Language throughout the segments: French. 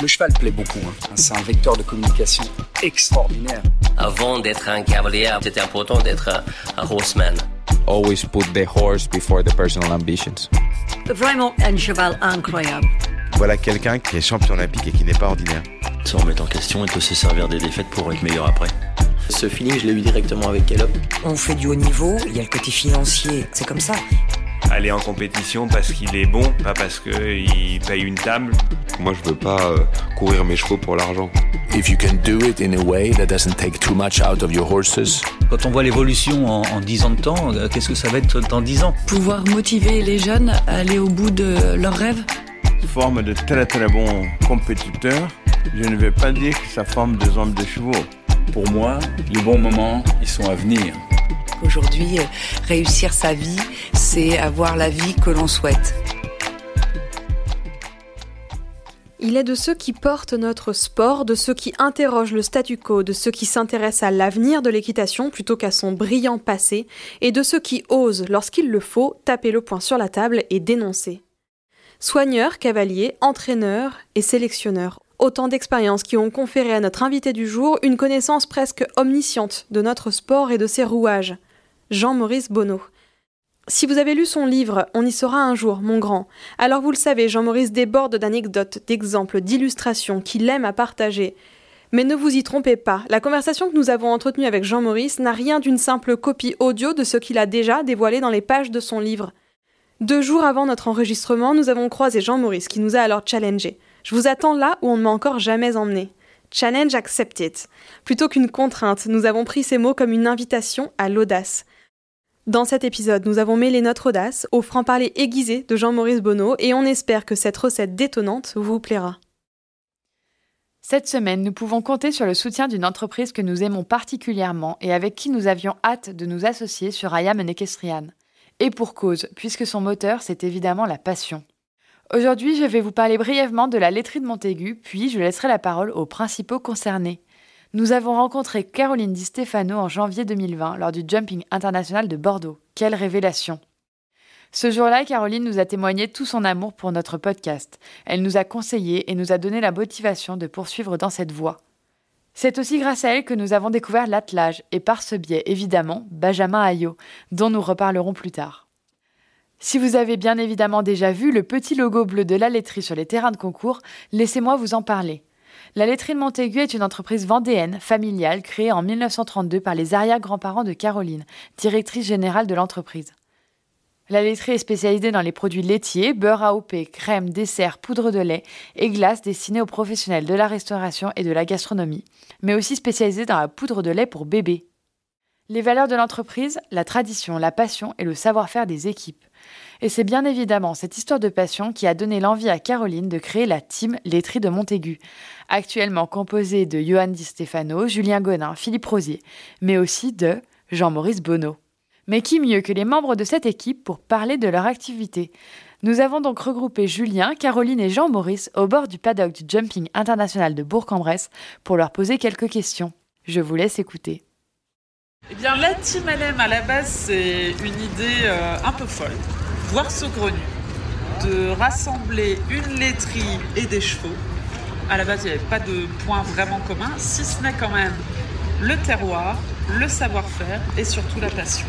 Le cheval plaît beaucoup. Hein. C'est un vecteur de communication extraordinaire. Avant d'être un cavalier, c'était important d'être un, horseman. Always put the horse before the personal ambitions. Vraiment un cheval incroyable. Voilà quelqu'un qui est champion olympique et qui n'est pas ordinaire. Se remettre en question et peut se servir des défaites pour être meilleur après. Ce feeling, je l'ai eu directement avec Caleb. On fait du haut niveau, il y a le côté financier, c'est comme ça. Aller en compétition parce qu'il est bon, pas parce qu'il paye une table. Moi, je veux pas euh, courir mes chevaux pour l'argent. If you can do it in a way that doesn't take too much out of your horses. Quand on voit l'évolution en, en 10 ans de temps, euh, qu'est-ce que ça va être dans 10 ans? Pouvoir motiver les jeunes à aller au bout de leurs rêves? Forme de très très bons compétiteurs. Je ne vais pas dire que ça forme des hommes de chevaux. Pour moi, les bons moments, ils sont à venir. Aujourd'hui, euh, réussir sa vie, c'est avoir la vie que l'on souhaite. Il est de ceux qui portent notre sport, de ceux qui interrogent le statu quo, de ceux qui s'intéressent à l'avenir de l'équitation plutôt qu'à son brillant passé, et de ceux qui osent, lorsqu'il le faut, taper le poing sur la table et dénoncer. Soigneurs, cavaliers, entraîneurs et sélectionneurs, Autant d'expériences qui ont conféré à notre invité du jour une connaissance presque omnisciente de notre sport et de ses rouages. Jean-Maurice Bonneau. Si vous avez lu son livre On y sera un jour, mon grand, alors vous le savez, Jean-Maurice déborde d'anecdotes, d'exemples, d'illustrations qu'il aime à partager. Mais ne vous y trompez pas, la conversation que nous avons entretenue avec Jean-Maurice n'a rien d'une simple copie audio de ce qu'il a déjà dévoilé dans les pages de son livre. Deux jours avant notre enregistrement, nous avons croisé Jean-Maurice qui nous a alors challengé. Je vous attends là où on ne m'a encore jamais emmené. Challenge accepted. Plutôt qu'une contrainte, nous avons pris ces mots comme une invitation à l'audace. Dans cet épisode, nous avons mêlé notre audace au franc-parler aiguisé de Jean-Maurice Bonneau et on espère que cette recette détonnante vous plaira. Cette semaine, nous pouvons compter sur le soutien d'une entreprise que nous aimons particulièrement et avec qui nous avions hâte de nous associer sur Ayam Equestrian. Et pour cause, puisque son moteur, c'est évidemment la passion. Aujourd'hui, je vais vous parler brièvement de la laiterie de Montaigu, puis je laisserai la parole aux principaux concernés. Nous avons rencontré Caroline Di Stefano en janvier 2020 lors du Jumping International de Bordeaux. Quelle révélation Ce jour-là, Caroline nous a témoigné tout son amour pour notre podcast. Elle nous a conseillé et nous a donné la motivation de poursuivre dans cette voie. C'est aussi grâce à elle que nous avons découvert l'attelage et par ce biais, évidemment, Benjamin Ayot, dont nous reparlerons plus tard. Si vous avez bien évidemment déjà vu le petit logo bleu de la laiterie sur les terrains de concours, laissez-moi vous en parler. La laiterie de Montaigu est une entreprise vendéenne, familiale, créée en 1932 par les arrière-grands-parents de Caroline, directrice générale de l'entreprise. La laiterie est spécialisée dans les produits laitiers, beurre AOP, crème, dessert, poudre de lait et glaces destinées aux professionnels de la restauration et de la gastronomie, mais aussi spécialisée dans la poudre de lait pour bébés. Les valeurs de l'entreprise, la tradition, la passion et le savoir-faire des équipes. Et c'est bien évidemment cette histoire de passion qui a donné l'envie à Caroline de créer la team Laiterie de Montaigu, actuellement composée de Johan Di Stefano, Julien Gonin, Philippe Rosier, mais aussi de Jean-Maurice Bonneau. Mais qui mieux que les membres de cette équipe pour parler de leur activité? Nous avons donc regroupé Julien, Caroline et Jean-Maurice au bord du paddock du Jumping International de Bourg-en-Bresse pour leur poser quelques questions. Je vous laisse écouter. Eh bien, la team LM à la base, c'est une idée euh, un peu folle, voire saugrenue, de rassembler une laiterie et des chevaux. À la base, il n'y avait pas de point vraiment commun, si ce n'est quand même le terroir, le savoir-faire et surtout la passion.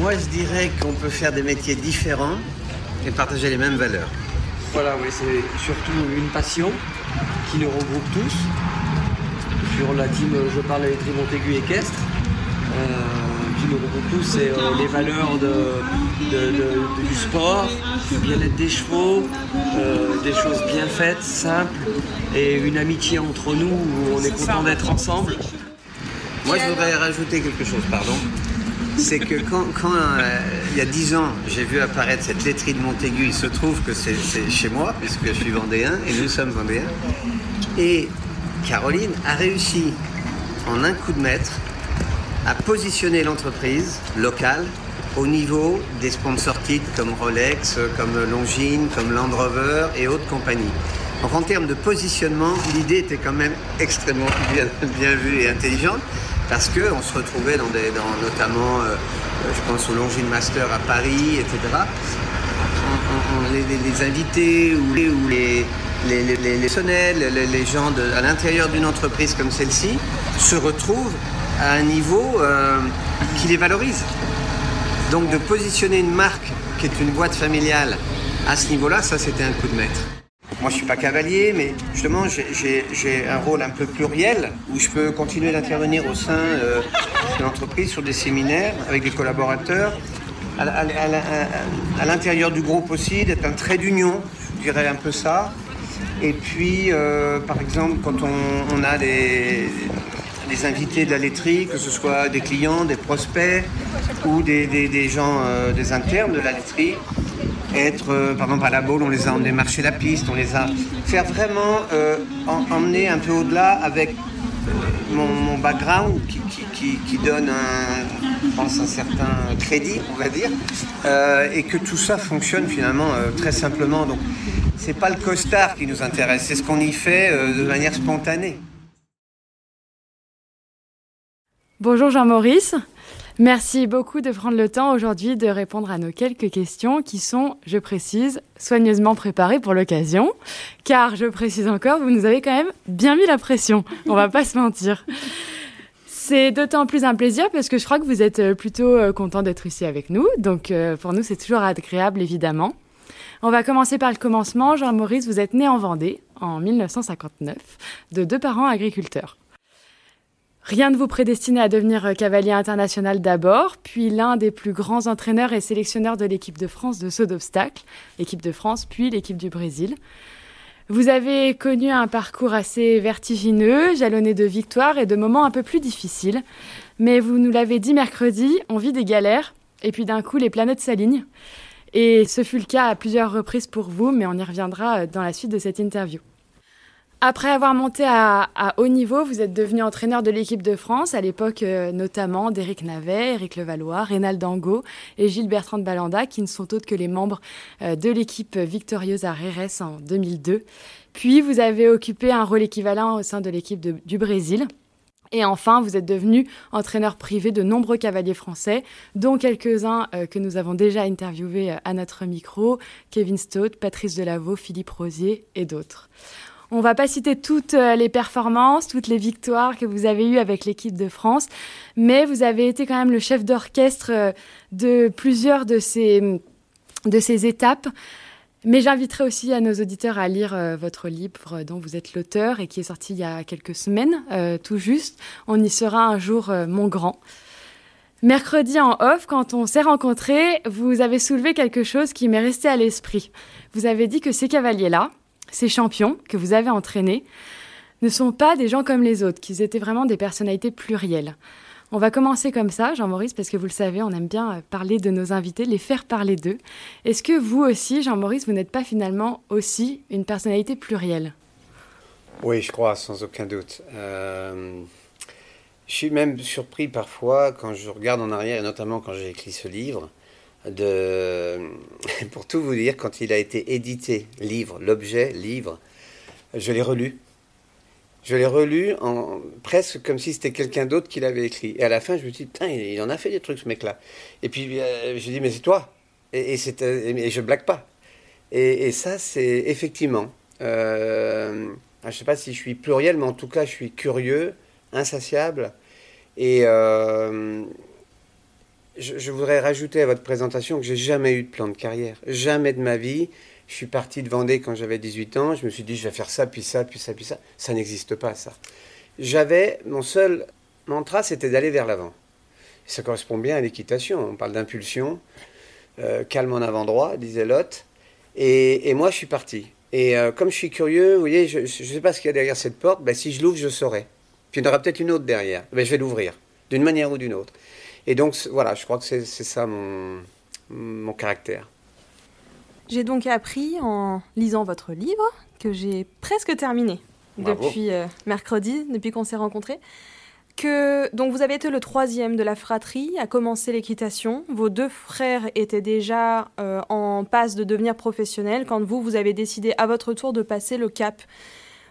Moi, je dirais qu'on peut faire des métiers différents et partager les mêmes valeurs. Voilà, oui, c'est surtout une passion qui nous regroupe tous. Sur la team, je parle laiterie Montaigu équestre. Euh, qui nous regroupe c'est euh, les valeurs du sport, le bien-être des chevaux, euh, des choses bien faites, simples, et une amitié entre nous où on est content d'être ensemble. Moi, je voudrais rajouter quelque chose, pardon. C'est que quand, il y a dix ans, j'ai vu apparaître cette laiterie de Montaigu, il se trouve que c'est chez moi, puisque je suis vendéen, et nous sommes vendéens. Et Caroline a réussi, en un coup de maître, à positionner l'entreprise locale au niveau des sponsors titres comme Rolex, comme Longines, comme Land Rover et autres compagnies. Donc en termes de positionnement, l'idée était quand même extrêmement bien, vue et intelligente parce qu'on se retrouvait dans, des, notamment, euh, je pense au Longines Master à Paris, etc. On, les, invités ou les les, les, les, les gens à l'intérieur d'une entreprise comme celle-ci se retrouvent à un niveau euh, qui les valorise. Donc de positionner une marque qui est une boîte familiale à ce niveau-là, ça c'était un coup de maître. Moi je suis pas cavalier, mais justement j'ai un rôle un peu pluriel où je peux continuer d'intervenir au sein euh, de l'entreprise sur des séminaires avec des collaborateurs, à l'intérieur du groupe aussi, d'être un trait d'union, je dirais un peu ça. Et puis, euh, par exemple, quand on, a des, invités de la laiterie, que ce soit des clients, des prospects ou des, gens, euh, des internes de la laiterie, être, euh, par exemple, à la boule, on les a emmenés marcher la piste, on les a. faire vraiment en, emmener un peu au-delà avec mon, background qui, donne un, je pense, un certain crédit, on va dire, et que tout ça fonctionne finalement très simplement. Donc, c'est pas le costard qui nous intéresse, c'est ce qu'on y fait euh, de manière spontanée. Bonjour Jean-Maurice. Merci beaucoup de prendre le temps aujourd'hui de répondre à nos quelques questions qui sont, je précise, soigneusement préparées pour l'occasion. Car, je précise encore, vous nous avez quand même bien mis la pression. On va pas se mentir. C'est d'autant plus un plaisir parce que je crois que vous êtes plutôt content d'être ici avec nous. Donc, pour nous, c'est toujours agréable, évidemment. On va commencer par le commencement. Jean-Maurice, vous êtes né en Vendée en 1959 de deux parents agriculteurs. Rien ne vous prédestinait à devenir cavalier international d'abord, puis l'un des plus grands entraîneurs et sélectionneurs de l'équipe de France de saut d'obstacle, l'équipe de France, puis l'équipe du Brésil. Vous avez connu un parcours assez vertigineux, jalonné de victoires et de moments un peu plus difficiles. Mais vous nous l'avez dit mercredi, on vit des galères, et puis d'un coup les planètes s'alignent. Et ce fut le cas à plusieurs reprises pour vous, mais on y reviendra dans la suite de cette interview. Après avoir monté à, à, haut niveau, vous êtes devenu entraîneur de l'équipe de France, à l'époque euh, notamment d'Éric Navet, Éric Levallois, Rénal Dango et Gilles Bertrand de Balanda, qui ne sont autres que les membres euh, de l'équipe victorieuse à Rérès en 2002. Puis vous avez occupé un rôle équivalent au sein de l'équipe du Brésil. Et enfin, vous êtes devenu entraîneur privé de nombreux cavaliers français, dont quelques-uns euh, que nous avons déjà interviewés à notre micro, Kevin Stott, Patrice Delaveau, Philippe Rosier et d'autres. On va pas citer toutes les performances, toutes les victoires que vous avez eues avec l'équipe de France, mais vous avez été quand même le chef d'orchestre de plusieurs de ces, de ces étapes. Mais j'inviterai aussi à nos auditeurs à lire euh, votre livre dont vous êtes l'auteur et qui est sorti il y a quelques semaines, euh, tout juste. On y sera un jour, euh, mon grand. Mercredi en off, quand on s'est rencontrés, vous avez soulevé quelque chose qui m'est resté à l'esprit. Vous avez dit que ces cavaliers-là, ces champions que vous avez entraînés ne sont pas des gens comme les autres, qu'ils étaient vraiment des personnalités plurielles. On va commencer comme ça, Jean-Maurice, parce que vous le savez, on aime bien parler de nos invités, les faire parler d'eux. Est-ce que vous aussi, Jean-Maurice, vous n'êtes pas finalement aussi une personnalité plurielle? Oui, je crois, sans aucun doute. Euh, je suis même surpris parfois quand je regarde en arrière, et notamment quand j'ai écrit ce livre, de, pour tout vous dire, quand il a été édité, livre, l'objet, livre, je l'ai relu. Je l'ai relu presque comme si c'était quelqu'un d'autre qui l'avait écrit. Et à la fin, je me dis, putain, il, en a fait des trucs, ce mec-là. Et puis, euh, je dis, mais c'est toi. Et, et, et, je blague pas. Et, ça, c'est effectivement. Euh, je ne sais pas si je suis pluriel, mais en tout cas, je suis curieux, insatiable. Et. Euh, je, je, voudrais rajouter à votre présentation que j'ai jamais eu de plan de carrière. Jamais de ma vie. Je suis parti de Vendée quand j'avais 18 ans. Je me suis dit, je vais faire ça, puis ça, puis ça, puis ça. Ça n'existe pas, ça. J'avais, mon seul mantra, c'était d'aller vers l'avant. Ça correspond bien à l'équitation. On parle d'impulsion. Euh, calme en avant droit, disait Lot. Et, moi, je suis parti. Et euh, comme je suis curieux, vous voyez, je ne sais pas ce qu'il y a derrière cette porte. Ben, si je l'ouvre, je saurai. Puis il y en aura peut-être une autre derrière. Ben, je vais l'ouvrir, d'une manière ou d'une autre. Et donc, voilà, je crois que c'est ça mon caractère. J'ai donc appris en lisant votre livre, que j'ai presque terminé Bravo. depuis euh, mercredi, depuis qu'on s'est rencontrés, que donc vous avez été le troisième de la fratrie à commencer l'équitation. Vos deux frères étaient déjà euh, en passe de devenir professionnels quand vous, vous avez décidé à votre tour de passer le cap.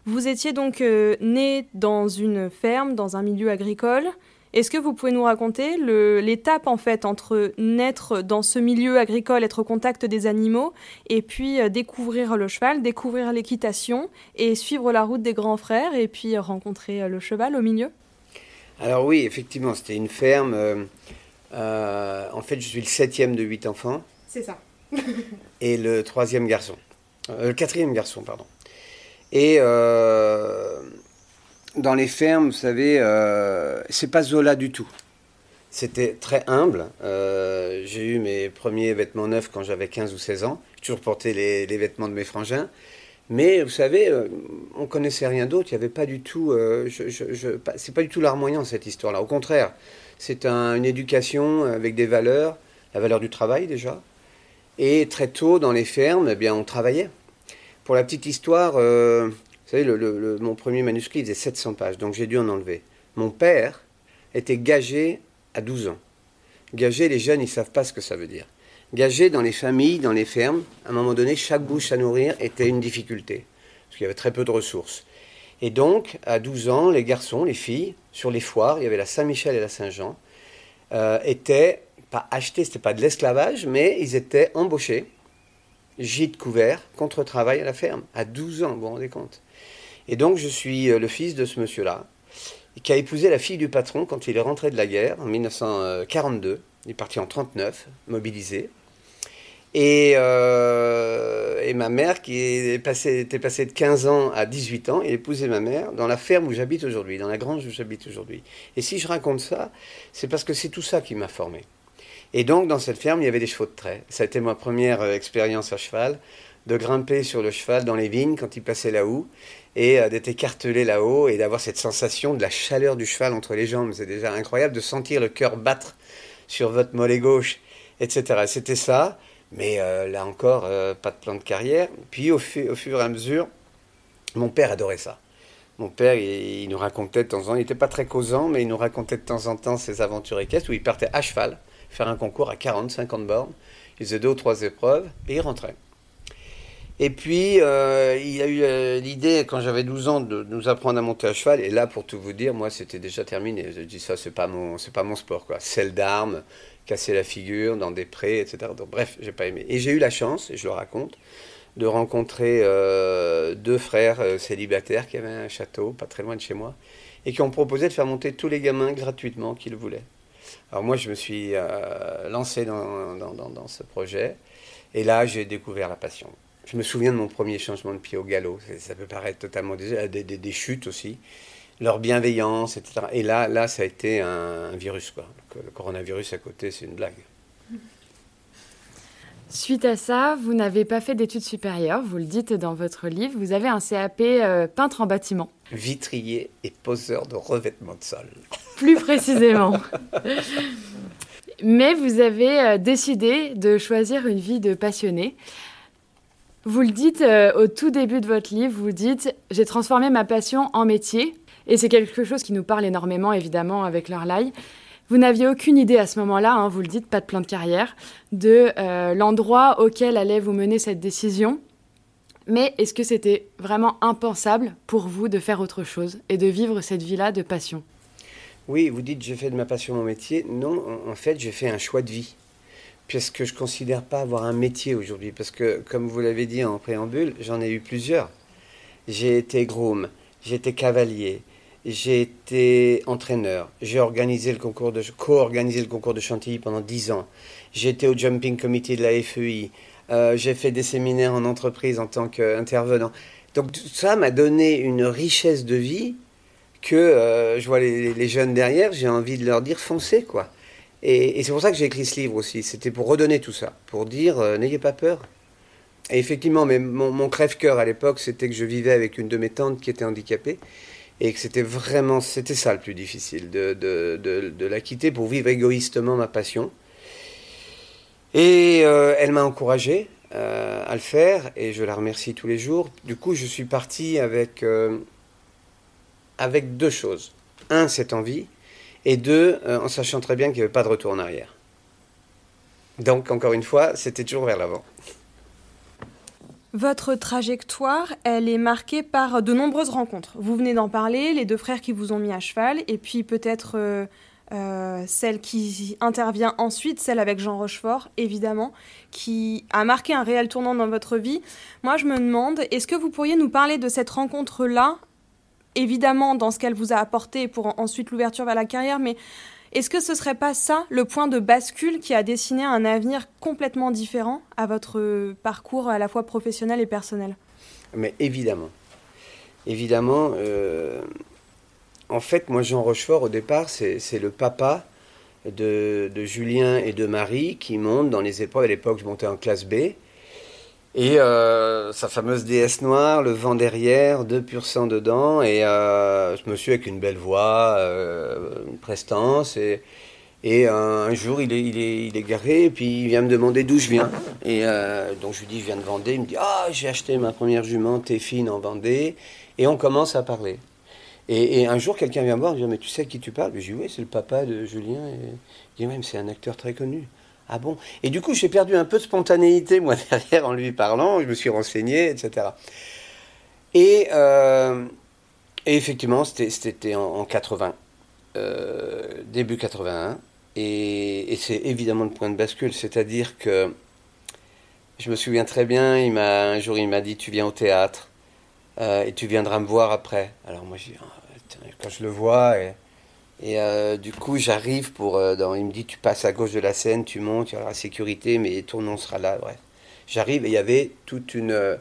Vous étiez donc euh, né dans une ferme, dans un milieu agricole, Est-ce que vous pouvez nous raconter l'étape en fait entre naître dans ce milieu agricole, être au contact des animaux, et puis euh, découvrir le cheval, découvrir l'équitation et suivre la route des grands frères, et puis rencontrer euh, le cheval au milieu? Alors oui, effectivement, c'était une ferme. Euh, en fait, je suis le septième de huit enfants. C'est ça. et le troisième garçon. le quatrième garçon, pardon. Et dans les fermes, vous savez, euh, c'est pas Zola du tout. C'était très humble. Euh, j'ai eu mes premiers vêtements neufs quand j'avais 15 ou 16 ans. J'ai toujours porté les, vêtements de mes frangins. Mais vous savez, euh, on connaissait rien d'autre. Il n'y avait pas du tout. je, je, c'est pas du tout larmoyant cette histoire-là. Au contraire, c'est une éducation avec des valeurs, la valeur du travail déjà. Et très tôt dans les fermes, eh bien, on travaillait. Pour la petite histoire, savez, le, mon premier manuscrit faisait 700 pages, donc j'ai dû en enlever. Mon père était gagé à 12 ans. Gagé, les jeunes, ils ne savent pas ce que ça veut dire. Gagé dans les familles, dans les fermes, à un moment donné, chaque bouche à nourrir était une difficulté, parce qu'il y avait très peu de ressources. Et donc, à 12 ans, les garçons, les filles, sur les foires, il y avait la Saint-Michel et la Saint-Jean, euh, étaient pas achetés, c'était pas de l'esclavage, mais ils étaient embauchés, gîte couvert, contre-travail à la ferme, à 12 ans, vous vous rendez compte. Et donc, je suis euh, le fils de ce monsieur-là, qui a épousé la fille du patron quand il est rentré de la guerre en 1942. Il est parti en 1939, mobilisé. Et, euh, et ma mère, qui était passée de 15 ans à 18 ans, il a épousé ma mère dans la ferme où j'habite aujourd'hui, dans la grange où j'habite aujourd'hui. Et si je raconte ça, c'est parce que c'est tout ça qui m'a formé. Et donc, dans cette ferme, il y avait des chevaux de trait. Ça a été ma première euh, expérience à cheval, de grimper sur le cheval dans les vignes quand il passait là haut et euh, d'être écartelé là-haut et d'avoir cette sensation de la chaleur du cheval entre les jambes. C'est déjà incroyable de sentir le cœur battre sur votre mollet gauche, etc. C'était ça, mais euh, là encore, euh, pas de plan de carrière. Puis au, au, fur et à mesure, mon père adorait ça. Mon père, il, nous racontait de temps en temps, il n'était pas très causant, mais il nous racontait de temps en temps ses aventures équestres où il partait à cheval, faire un concours à 40, 50 bornes. Il faisait deux ou trois épreuves et il rentrait. Et puis, euh, il a eu euh, l'idée, quand j'avais 12 ans, de nous apprendre à monter à cheval. Et là, pour tout vous dire, moi, c'était déjà terminé. Je dis ça, c'est pas mon, c'est pas mon sport, quoi. Celle d'armes, casser la figure dans des prés, etc. Donc, bref, j'ai pas aimé. Et j'ai eu la chance, et je le raconte, de rencontrer euh, deux frères célibataires qui avaient un château, pas très loin de chez moi, et qui ont proposé de faire monter tous les gamins gratuitement qu'ils voulaient. Alors moi, je me suis lancé dans ce projet, et là, j'ai découvert la passion. Je me souviens de mon premier changement de pied au galop. Ça, peut paraître totalement des, des, chutes aussi. Leur bienveillance, etc. Et là, là ça a été un, virus. Quoi. Le, coronavirus à côté, c'est une blague. Suite à ça, vous n'avez pas fait d'études supérieures, vous le dites dans votre livre, vous avez un CAP euh, peintre en bâtiment. Vitrier et poseur de revêtement de sol. Plus précisément. Mais vous avez euh, décidé de choisir une vie de passionné. Vous le dites euh, au tout début de votre livre, vous dites J'ai transformé ma passion en métier. Et c'est quelque chose qui nous parle énormément, évidemment, avec l'Arlaï. Vous n'aviez aucune idée à ce moment-là, hein, vous le dites, pas de plan de carrière, de euh, l'endroit auquel allait vous mener cette décision. Mais est-ce que c'était vraiment impensable pour vous de faire autre chose et de vivre cette vie-là de passion? Oui, vous dites j'ai fait de ma passion mon métier. Non, en fait, j'ai fait un choix de vie puisque je ne considère pas avoir un métier aujourd'hui, parce que, comme vous l'avez dit en préambule, j'en ai eu plusieurs. J'ai été groom, j'ai été cavalier, j'ai été entraîneur, j'ai organisé le concours de, co-organisé le concours de Chantilly pendant dix ans, j'ai été au jumping committee de la FEI, euh, j'ai fait des séminaires en entreprise en tant qu'intervenant. Donc tout ça m'a donné une richesse de vie que euh, je vois les, les, jeunes derrière, j'ai envie de leur dire foncez quoi. Et, c'est pour ça que j'ai écrit ce livre aussi. C'était pour redonner tout ça, pour dire euh, n'ayez pas peur. Et effectivement, mais mon, crève-cœur à l'époque, c'était que je vivais avec une de mes tantes qui était handicapée et que c'était vraiment, c'était ça le plus difficile, de, la quitter pour vivre égoïstement ma passion. Et euh, elle m'a encouragé euh, à le faire et je la remercie tous les jours. Du coup, je suis parti avec, avec deux choses. Un, cette envie, et deux, euh, en sachant très bien qu'il n'y avait pas de retour en arrière. Donc, encore une fois, c'était toujours vers l'avant. Votre trajectoire, elle est marquée par de nombreuses rencontres. Vous venez d'en parler, les deux frères qui vous ont mis à cheval, et puis peut-être euh, euh, celle qui intervient ensuite, celle avec Jean Rochefort, évidemment, qui a marqué un réel tournant dans votre vie. Moi, je me demande, est-ce que vous pourriez nous parler de cette rencontre-là, évidemment dans ce qu'elle vous a apporté pour ensuite l'ouverture vers la carrière, mais est-ce que ce serait pas ça le point de bascule qui a dessiné un avenir complètement différent à votre parcours à la fois professionnel et personnel? Mais évidemment. Évidemment, euh, en fait, moi, Jean Rochefort, au départ, c'est le papa de, de, Julien et de Marie qui montent dans les épreuves. À l'époque, je montais en classe B. Et euh, sa fameuse déesse noire, le vent derrière, deux pur dedans, et euh, ce monsieur avec une belle voix, euh, une prestance, et, et un jour il est, garé, et puis il vient me demander d'où je viens. Et euh, donc je lui dis, je viens de Vendée, il me dit, ah, j'ai acheté ma première jument Téfine en Vendée, et on commence à parler. Et, un jour quelqu'un vient me voir, il me dit, mais tu sais à qui tu parles? Je lui dis, oui, c'est le papa de Julien, et il dit, même c'est un acteur très connu. Ah bon? Et du coup, j'ai perdu un peu de spontanéité, moi, derrière, en lui parlant. Je me suis renseigné, etc. Et, euh, et effectivement, c'était en, en, 80, euh, début 81. Et, et c'est évidemment le point de bascule. C'est-à-dire que je me souviens très bien, il un jour, il m'a dit Tu viens au théâtre euh, et tu viendras me voir après. Alors, moi, j'ai quand je le vois. Et euh, du coup, j'arrive pour. Euh, il me dit Tu passes à gauche de la scène, tu montes, il y aura la sécurité, mais ton nom sera là. Bref. J'arrive et il y avait toute une euh,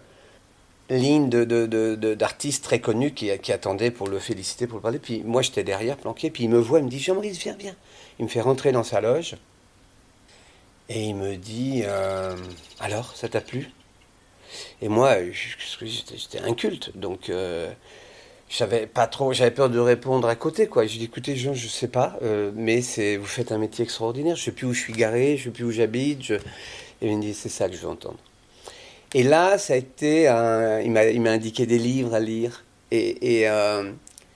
ligne d'artistes de, de, très connus qui, qui, attendaient pour le féliciter, pour le parler. Puis moi, j'étais derrière, planqué. Puis il me voit, il me dit Jean-Maurice, viens, viens. Il me fait rentrer dans sa loge. Et il me dit Alors, ça t'a plu? Et moi, j'étais inculte. Donc j'avais pas trop, j'avais peur de répondre à côté, quoi. Je dis, écoutez, Jean, je sais pas, euh, mais c'est, vous faites un métier extraordinaire. Je sais plus où je suis garé, je sais plus où j'habite. Je... Et il me dit, c'est ça que je veux entendre. Et là, ça a été, un... il m'a, indiqué des livres à lire. Et, et euh,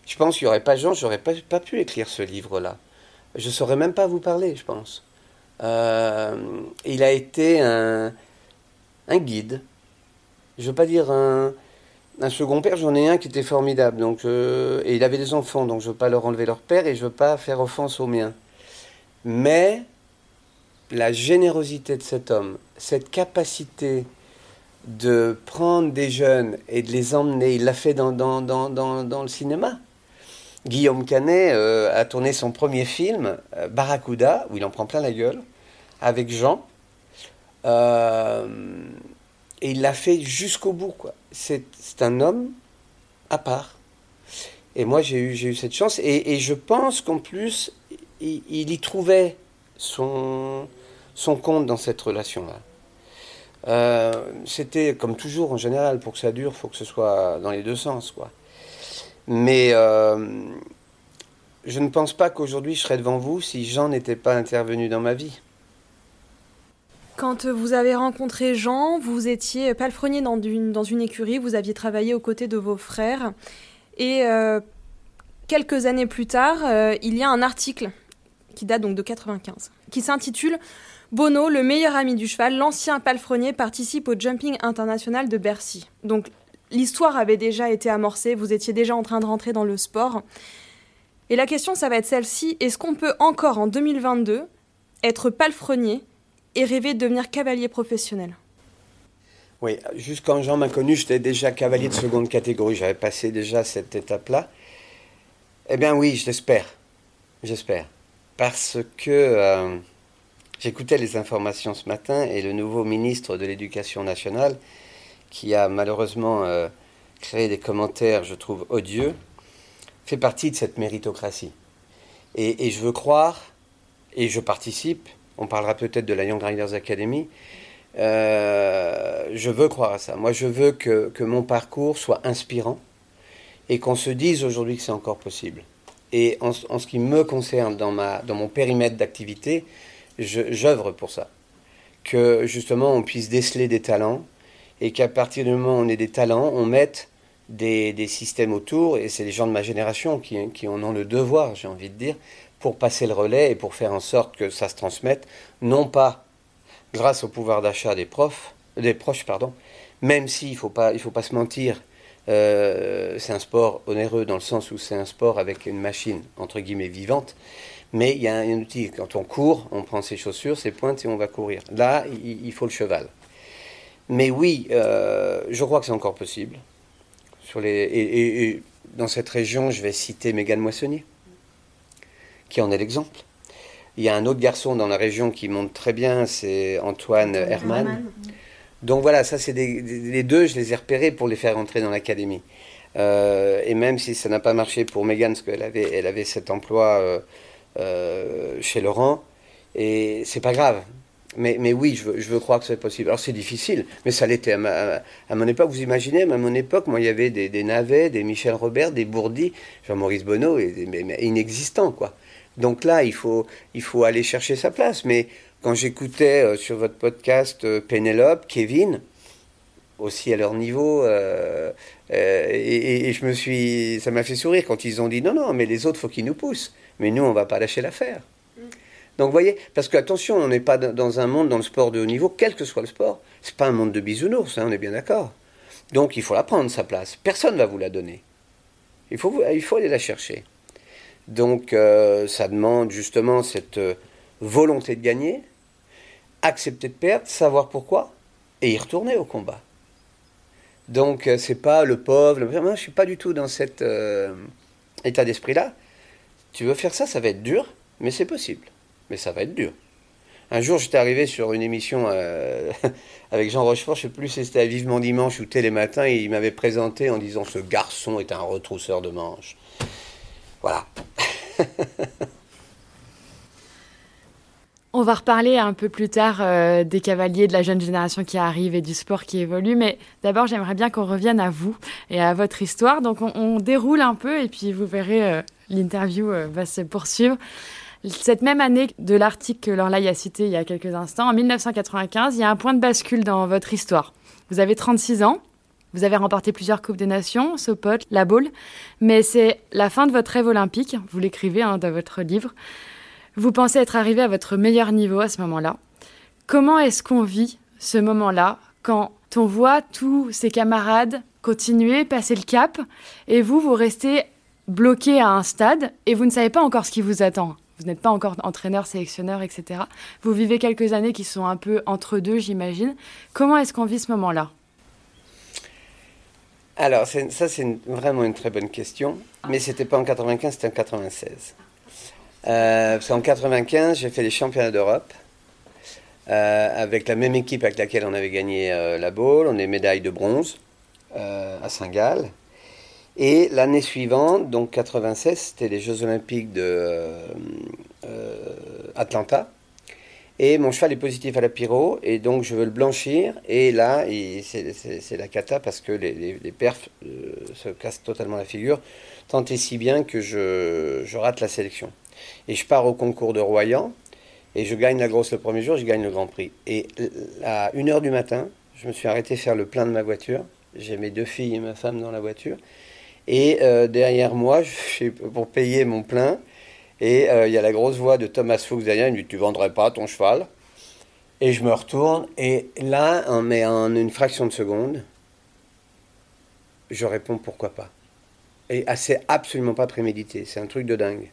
je pense qu'il n'y aurait pas Jean, j'aurais pas, pas pu écrire ce livre-là. Je saurais même pas vous parler, je pense. Euh, il a été un, un guide. Je veux pas dire un un second père, j'en ai un qui était formidable. Donc, euh, et il avait des enfants, donc je ne veux pas leur enlever leur père et je ne veux pas faire offense aux miens. Mais la générosité de cet homme, cette capacité de prendre des jeunes et de les emmener, il l'a fait dans, le cinéma. Guillaume Canet euh, a tourné son premier film, euh, Barracuda, où il en prend plein la gueule, avec Jean. Euh, et il l'a fait jusqu'au bout. quoi. C'est un homme à part. Et moi, j'ai eu, cette chance. Et, je pense qu'en plus, il, y trouvait son, son compte dans cette relation-là. Euh, C'était comme toujours en général, pour que ça dure, il faut que ce soit dans les deux sens. quoi. Mais euh, je ne pense pas qu'aujourd'hui je serais devant vous si Jean n'était pas intervenu dans ma vie. Quand vous avez rencontré Jean, vous étiez palefrenier dans une, écurie, vous aviez travaillé aux côtés de vos frères. Et euh, quelques années plus tard, euh, il y a un article qui date donc de 95, qui s'intitule Bono, le meilleur ami du cheval, l'ancien palefrenier participe au jumping international de Bercy. Donc l'histoire avait déjà été amorcée, vous étiez déjà en train de rentrer dans le sport. Et la question, ça va être celle-ci, est-ce qu'on peut encore en 2022 être palefrenier et rêver de devenir cavalier professionnel Oui, juste quand Jean m'a connu, j'étais déjà cavalier de seconde catégorie. J'avais passé déjà cette étape-là. Eh bien oui, j'espère. J'espère. Parce que euh, j'écoutais les informations ce matin et le nouveau ministre de l'Éducation nationale, qui a malheureusement euh, créé des commentaires, je trouve, odieux, fait partie de cette méritocratie. Et je veux croire, et je participe, on parlera peut-être de la Young Riders Academy. Euh, je veux croire à ça. Moi, je veux que, que mon parcours soit inspirant et qu'on se dise aujourd'hui que c'est encore possible. Et en, ce qui me concerne, dans, ma, dans mon périmètre d'activité, j'œuvre pour ça. Que justement, on puisse déceler des talents et qu'à partir du moment où on ait des talents, on mette des, des systèmes autour, et c'est les gens de ma génération qui, qui en ont le devoir, j'ai envie de dire, pour passer le relais et pour faire en sorte que ça se transmette, non pas grâce au pouvoir d'achat des proches, pardon, même s'il ne faut pas, faut pas se mentir, euh, c'est un sport onéreux dans le sens où c'est un sport avec une machine entre guillemets vivante, Mais il y a un outil. Quand on court, on prend ses chaussures, ses pointes et on va courir. Là, il, faut le cheval. Mais oui, euh, je crois que c'est encore possible. Et, dans cette région, je vais citer Mégane Moissonnier, qui en est l'exemple. Il y a un autre garçon dans la région qui monte très bien, c'est Antoine Herman. Donc voilà, ça c'est les deux, je les ai repérés pour les faire entrer dans l'académie. Euh, et même si ça n'a pas marché pour Mégane, parce qu'elle avait, elle avait cet emploi euh, euh, chez Laurent, et c'est pas grave. Mais, mais oui, je veux, je veux croire que c'est possible. Alors c'est difficile, mais ça l'était à, à, mon époque. Vous imaginez, à mon époque, moi, il y avait des, des Navets, des Michel Robert, des Bourdi, Jean-Maurice Bonneau, et, mais, inexistants, quoi. Donc là, il faut, il faut aller chercher sa place. Mais quand j'écoutais sur votre podcast Pénélope, Kevin, aussi à leur niveau. Euh, euh, et, je me suis, ça m'a fait sourire quand ils ont dit non, non, mais les autres, faut qu'ils nous poussent. Mais nous, on va pas lâcher l'affaire. Mm. Donc, vous voyez, parce que attention, on n'est pas dans un monde dans le sport de haut niveau, quel que soit le sport. C'est pas un monde de bisounours, hein, on est bien d'accord. Donc, il faut la prendre sa place. Personne va vous la donner. Il faut, il faut aller la chercher. Donc, euh, ça demande justement cette volonté de gagner, accepter de perdre, savoir pourquoi, et y retourner au combat. Donc, euh, c'est pas le pauvre. Le... Moi, je suis pas du tout dans cet euh, état d'esprit-là. Tu veux faire ça, ça va être dur, mais c'est possible. Mais ça va être dur. Un jour, j'étais arrivé sur une émission euh, avec Jean Rochefort, je sais plus si c'était Vivement Dimanche ou Télématin, et il m'avait présenté en disant Ce garçon est un retrousseur de manches. Voilà. On va reparler un peu plus tard euh, des cavaliers, de la jeune génération qui arrive et du sport qui évolue. Mais d'abord, j'aimerais bien qu'on revienne à vous et à votre histoire. Donc, on, déroule un peu et puis vous verrez, euh, l'interview euh, va se poursuivre. Cette même année de l'article que Lorlaï a cité il y a quelques instants, en 1995, il y a un point de bascule dans votre histoire. Vous avez 36 ans. Vous avez remporté plusieurs Coupes des Nations, Sopot, la Baule, mais c'est la fin de votre rêve olympique, vous l'écrivez hein, dans votre livre. Vous pensez être arrivé à votre meilleur niveau à ce moment-là. Comment est-ce qu'on vit ce moment-là quand on voit tous ses camarades continuer, passer le cap, et vous, vous restez bloqué à un stade et vous ne savez pas encore ce qui vous attend? Vous n'êtes pas encore entraîneur, sélectionneur, etc. Vous vivez quelques années qui sont un peu entre deux, j'imagine. Comment est-ce qu'on vit ce moment-là? Alors, ça, c'est vraiment une très bonne question. Mais c'était pas en 95, c'était en 96. Euh, parce qu'en 95, j'ai fait les championnats d'Europe euh, avec la même équipe avec laquelle on avait gagné euh, la Baule. On est médaille de bronze à Saint-Gall. Et l'année suivante, donc 96, c'était les Jeux Olympiques de Atlanta. Et mon cheval est positif à la pyro, et donc je veux le blanchir. Et là, c'est la cata parce que les, perfs se cassent totalement la figure, tant et si bien que je rate la sélection. Et je pars au concours de Royan, et je gagne la grosse le premier jour, je gagne le Grand Prix. Et à 1h du matin, je me suis arrêté faire le plein de ma voiture. J'ai mes deux filles et ma femme dans la voiture. Et euh, derrière moi, pour payer mon plein, et euh, il y a la grosse voix de Thomas Fuchs derrière, il me dit Tu vendrais pas ton cheval Et je me retourne, et là, en, mais en une fraction de seconde, je réponds Pourquoi pas Et ah, c'est absolument pas prémédité, c'est un truc de dingue.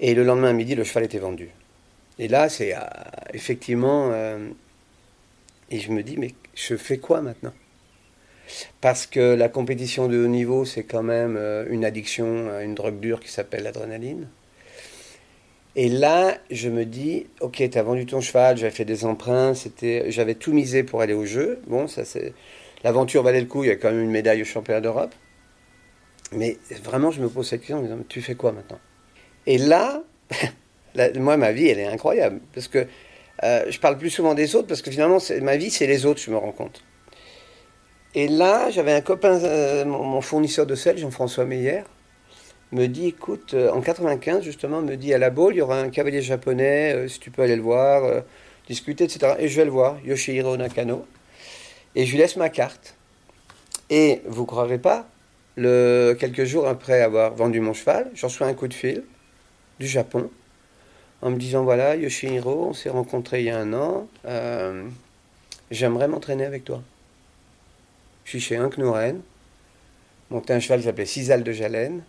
Et le lendemain à midi, le cheval était vendu. Et là, c'est euh, effectivement. Euh, et je me dis, mais je fais quoi maintenant? Parce que la compétition de haut niveau, c'est quand même euh, une addiction à une drogue dure qui s'appelle l'adrénaline. Et là, je me dis, ok, tu as vendu ton cheval, j'avais fait des emprunts, c'était, j'avais tout misé pour aller au jeu. Bon, ça l'aventure valait le coup. Il y a quand même une médaille au championnat d'Europe. Mais vraiment, je me pose cette question, tu fais quoi maintenant? Et là, moi, ma vie, elle est incroyable. Parce que euh, je parle plus souvent des autres, parce que finalement, ma vie, c'est les autres, je me rends compte. Et là, j'avais un copain, euh, mon, fournisseur de sel, Jean-François Meyer, me dit, écoute, euh, en 95, justement, me dit, à la Baule, il y aura un cavalier japonais, si tu peux aller le voir, discuter, etc. Et je vais le voir, Yoshihiro Nakano. Et je lui laisse ma carte. Et vous croirez pas, le, quelques jours après avoir vendu mon cheval, j'en reçois un coup de fil du Japon en me disant voilà Yoshihiro, on s'est rencontré il y a un an, euh, j'aimerais m'entraîner avec toi. Je suis chez Inknoren, monté un cheval qui s'appelait Cisal de Jalène,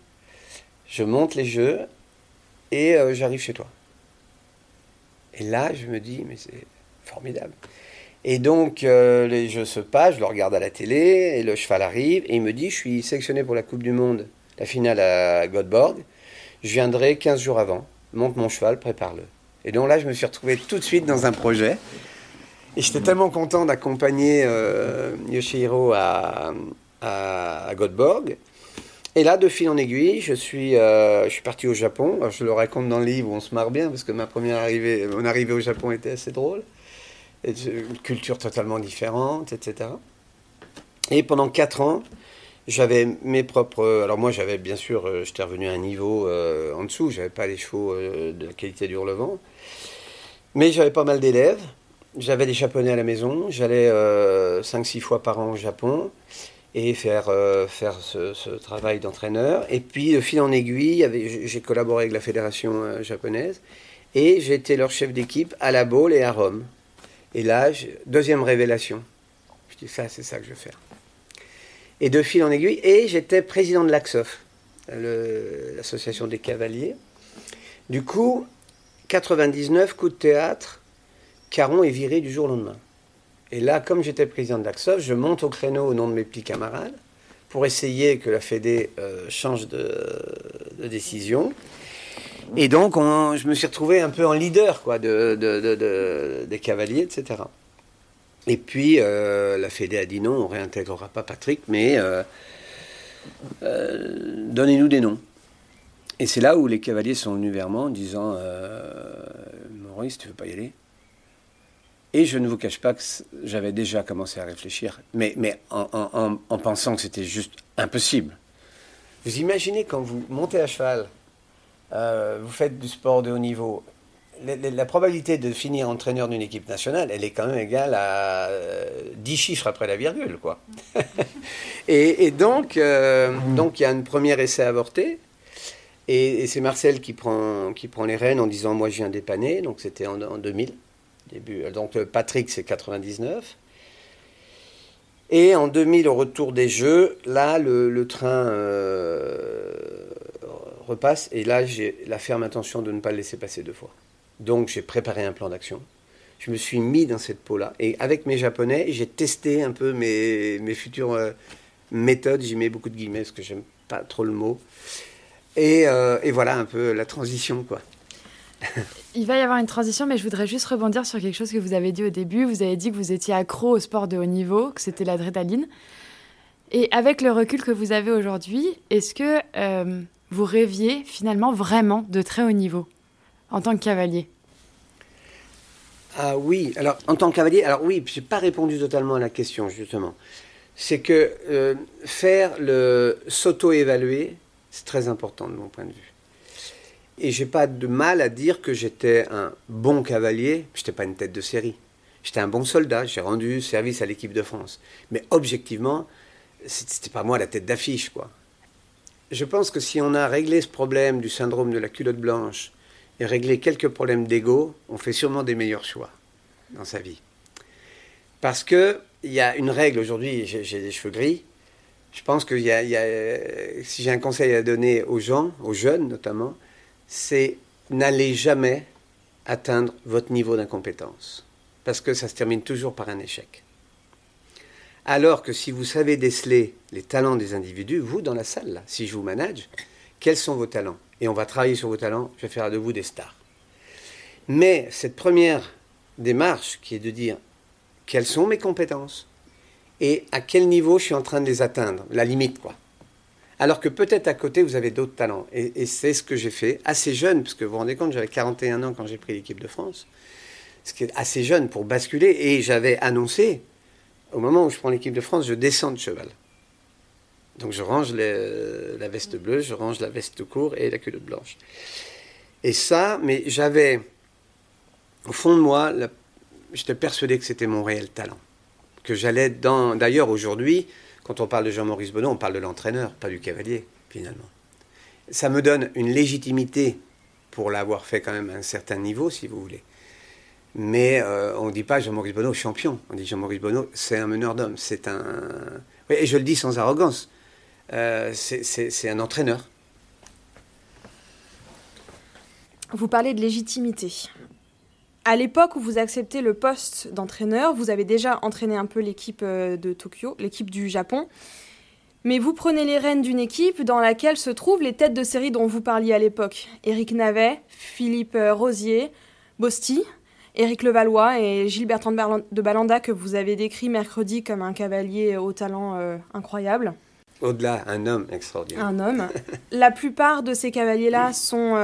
je monte les jeux et euh, j'arrive chez toi. Et là, je me dis, mais c'est formidable. Et donc, euh, les jeux se passent, je le regarde à la télé, et le cheval arrive, et il me dit, je suis sélectionné pour la Coupe du Monde, la finale à Göteborg, je viendrai 15 jours avant, monte mon cheval, prépare-le. Et donc là, je me suis retrouvé tout de suite dans un projet, et j'étais tellement content d'accompagner euh, Yoshihiro à, à, à Göteborg, et là, de fil en aiguille, je suis, euh, je suis parti au Japon. Je le raconte dans le livre, on se marre bien, parce que ma première arrivée, mon arrivée au Japon était assez drôle. Une culture totalement différente, etc. Et pendant quatre ans, j'avais mes propres. Alors, moi, j'avais bien sûr, euh, j'étais revenu à un niveau euh, en dessous, j'avais pas les chevaux euh, de la qualité du Hurlevent. Mais j'avais pas mal d'élèves. J'avais des japonais à la maison. J'allais 5-6 fois par an au Japon et faire, euh, faire ce, travail d'entraîneur. Et puis, de fil en aiguille, j'ai collaboré avec la fédération euh, japonaise et j'étais leur chef d'équipe à la Baule et à Rome. Et là, deuxième révélation. Je dis, ça, c'est ça que je veux faire. Et de fil en aiguille, et j'étais président de l'AXOF, l'association des cavaliers. Du coup, 99, coup de théâtre, Caron est viré du jour au lendemain. Et là, comme j'étais président de l'AXOF, je monte au créneau au nom de mes petits camarades pour essayer que la Fédé euh, change de, décision. Et donc, on, je me suis retrouvé un peu en leader quoi, de, de des cavaliers, etc. Et puis, euh, la Fédé a dit non, on réintégrera pas Patrick, mais euh, donnez-nous des noms. Et c'est là où les cavaliers sont venus vers moi en disant Maurice, tu veux pas y aller? Et je ne vous cache pas que j'avais déjà commencé à réfléchir, mais, mais en, en, en pensant que c'était juste impossible. Vous imaginez quand vous montez à cheval, euh, vous faites du sport de haut niveau, la, probabilité de finir entraîneur d'une équipe nationale, elle est quand même égale à euh, 10 chiffres après la virgule, quoi. et, donc, euh, donc il y a un premier essai avorté. Et, c'est Marcel qui prend, qui prend les rênes en disant Moi, je viens dépanner. Donc, c'était en 2000. Donc Patrick, c'est 99. Et en 2000, au retour des Jeux, là, le, train euh, repasse. Et là, j'ai la ferme intention de ne pas le laisser passer deux fois. Donc, j'ai préparé un plan d'action. Je me suis mis dans cette peau-là. Et avec mes Japonais, j'ai testé un peu mes, mes futures euh, méthodes. J'y mets beaucoup de guillemets parce que j'aime pas trop le mot. Et, euh, et voilà un peu la transition, quoi. Il va y avoir une transition, mais je voudrais juste rebondir sur quelque chose que vous avez dit au début. Vous avez dit que vous étiez accro au sport de haut niveau, que c'était l'adrénaline. Et avec le recul que vous avez aujourd'hui, est-ce que euh, vous rêviez finalement vraiment de très haut niveau en tant que cavalier? Ah oui, alors en tant que cavalier, alors oui, je n'ai pas répondu totalement à la question justement. C'est que euh, faire le s'auto-évaluer, c'est très important de mon point de vue. Et j'ai pas de mal à dire que j'étais un bon cavalier. Je n'étais pas une tête de série. J'étais un bon soldat. J'ai rendu service à l'équipe de France. Mais objectivement, c'était pas moi la tête d'affiche, quoi. Je pense que si on a réglé ce problème du syndrome de la culotte blanche et réglé quelques problèmes d'ego, on fait sûrement des meilleurs choix dans sa vie. Parce que il y a une règle aujourd'hui. J'ai des cheveux gris. Je pense que y a, si j'ai un conseil à donner aux gens, aux jeunes notamment, c'est n'allez jamais atteindre votre niveau d'incompétence, parce que ça se termine toujours par un échec. Alors que si vous savez déceler les talents des individus, vous dans la salle, si je vous manage, quels sont vos talents? Et on va travailler sur vos talents, je vais faire de vous des stars. Mais cette première démarche qui est de dire quelles sont mes compétences? Et à quel niveau je suis en train de les atteindre, la limite quoi alors que peut-être à côté, vous avez d'autres talents. Et, c'est ce que j'ai fait, assez jeune, parce que vous vous rendez compte, j'avais 41 ans quand j'ai pris l'équipe de France, ce qui est assez jeune pour basculer, et j'avais annoncé, au moment où je prends l'équipe de France, je descends de cheval. Donc je range la veste bleue, je range la veste courte et la culotte blanche. Et ça, mais j'avais, au fond de moi, j'étais persuadé que c'était mon réel talent. Que j'allais dans... D'ailleurs, aujourd'hui, quand on parle de Jean-Maurice Bonneau, on parle de l'entraîneur, pas du cavalier, finalement. Ça me donne une légitimité pour l'avoir fait quand même à un certain niveau, si vous voulez. Mais euh, on ne dit pas Jean-Maurice Bonneau champion. On dit Jean-Maurice Bonneau, c'est un meneur d'hommes. C'est un. Et je le dis sans arrogance. Euh, c'est un entraîneur. vous parlez de légitimité. À l'époque où vous acceptez le poste d'entraîneur, vous avez déjà entraîné un peu l'équipe euh, de Tokyo, l'équipe du Japon. Mais vous prenez les rênes d'une équipe dans laquelle se trouvent les têtes de série dont vous parliez à l'époque. Éric Navet, Philippe euh, Rosier, Bosti, Éric Levallois et Gilles Bertrand de Balanda que vous avez décrit mercredi comme un cavalier au talent euh, incroyable. Au-delà, un homme extraordinaire. Un homme. La plupart de ces cavaliers-là sont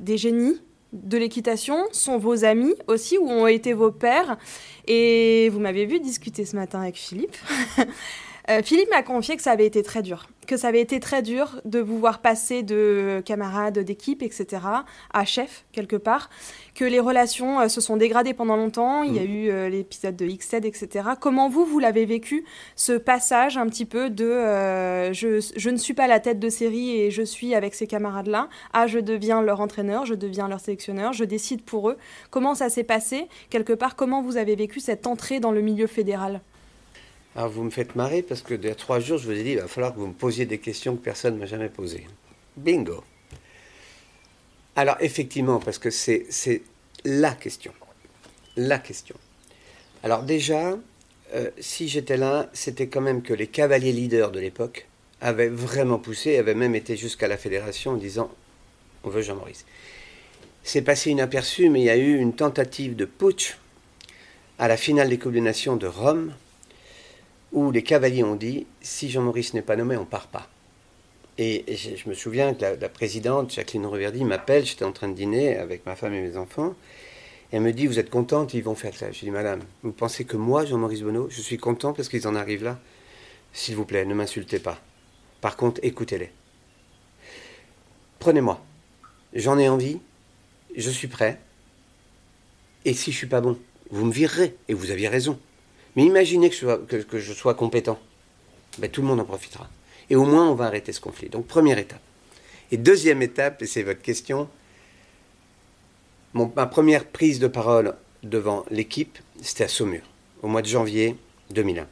des génies, de l'équitation sont vos amis aussi, ou ont été vos pères. Et vous m'avez vu discuter ce matin avec Philippe. Euh, Philippe m'a confié que ça avait été très dur, que ça avait été très dur de vous voir passer de camarade d'équipe, etc., à chef, quelque part, que les relations euh, se sont dégradées pendant longtemps, il y a mm. eu euh, l'épisode de XZ, etc. Comment vous, vous l'avez vécu, ce passage un petit peu de je, je, ne suis pas la tête de série et je suis avec ces camarades-là, à je deviens leur entraîneur, je deviens leur sélectionneur, je décide pour eux. Comment ça s'est passé, quelque part, comment vous avez vécu cette entrée dans le milieu fédéral? Alors vous me faites marrer parce que il trois jours, je vous ai dit, il va falloir que vous me posiez des questions que personne ne m'a jamais posées. Bingo. Alors effectivement, parce que c'est la question. La question. Alors déjà, euh, si j'étais là, c'était quand même que les cavaliers leaders de l'époque avaient vraiment poussé, avaient même été jusqu'à la fédération en disant on veut Jean-Maurice. C'est passé inaperçu, mais il y a eu une tentative de putsch à la finale des Coupes des Nations de Rome où les cavaliers ont dit si Jean-Maurice n'est pas nommé, on part pas. Et, je, me souviens que la, présidente, Jacqueline Reverdy, m'appelle, j'étais en train de dîner avec ma femme et mes enfants, et elle me dit Vous êtes contente, ils vont faire ça. Je dis Madame, vous pensez que moi, Jean-Maurice Bonneau, je suis content parce qu'ils en arrivent là? S'il vous plaît, ne m'insultez pas. Par contre, écoutez-les. Prenez-moi. J'en ai envie, je suis prêt. Et si je suis pas bon, vous me virerez, et vous aviez raison. Mais imaginez que je sois, compétent. Ben, tout le monde en profitera. Et au moins, on va arrêter ce conflit. Donc, première étape. Et deuxième étape, et c'est votre question, ma première prise de parole devant l'équipe, c'était à Saumur, au mois de janvier 2001.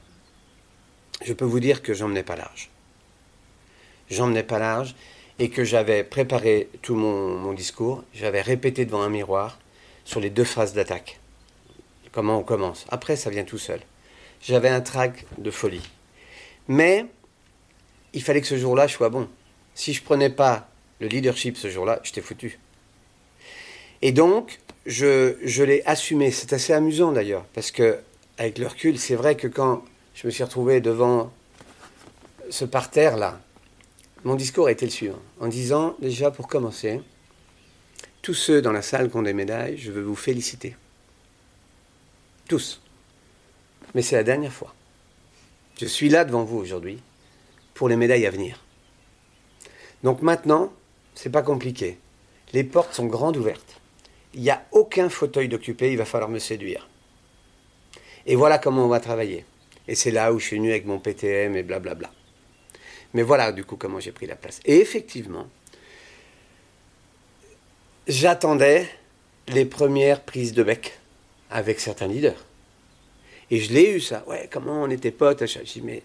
Je peux vous dire que j'en menais pas large. J'en menais pas large et que j'avais préparé tout mon, mon discours, j'avais répété devant un miroir sur les deux phrases d'attaque. Comment on commence? Après, ça vient tout seul j'avais un trac de folie. Mais il fallait que ce jour-là je sois bon. Si je prenais pas le leadership ce jour-là, j'étais foutu. Et donc, je, l'ai assumé. C'est assez amusant d'ailleurs, parce que avec le recul, c'est vrai que quand je me suis retrouvé devant ce parterre-là, mon discours été le suivant, en disant déjà pour commencer, tous ceux dans la salle qui ont des médailles, je veux vous féliciter. Tous. Mais c'est la dernière fois. Je suis là devant vous aujourd'hui pour les médailles à venir. Donc maintenant, c'est pas compliqué. Les portes sont grandes ouvertes. Il n'y a aucun fauteuil d'occupé, il va falloir me séduire. Et voilà comment on va travailler. Et c'est là où je suis venu avec mon PTM et blablabla. Mais voilà du coup comment j'ai pris la place. Et effectivement, j'attendais les premières prises de bec avec certains leaders. Et je l'ai eu, ça. Ouais, comment on était potes. Je dis, mais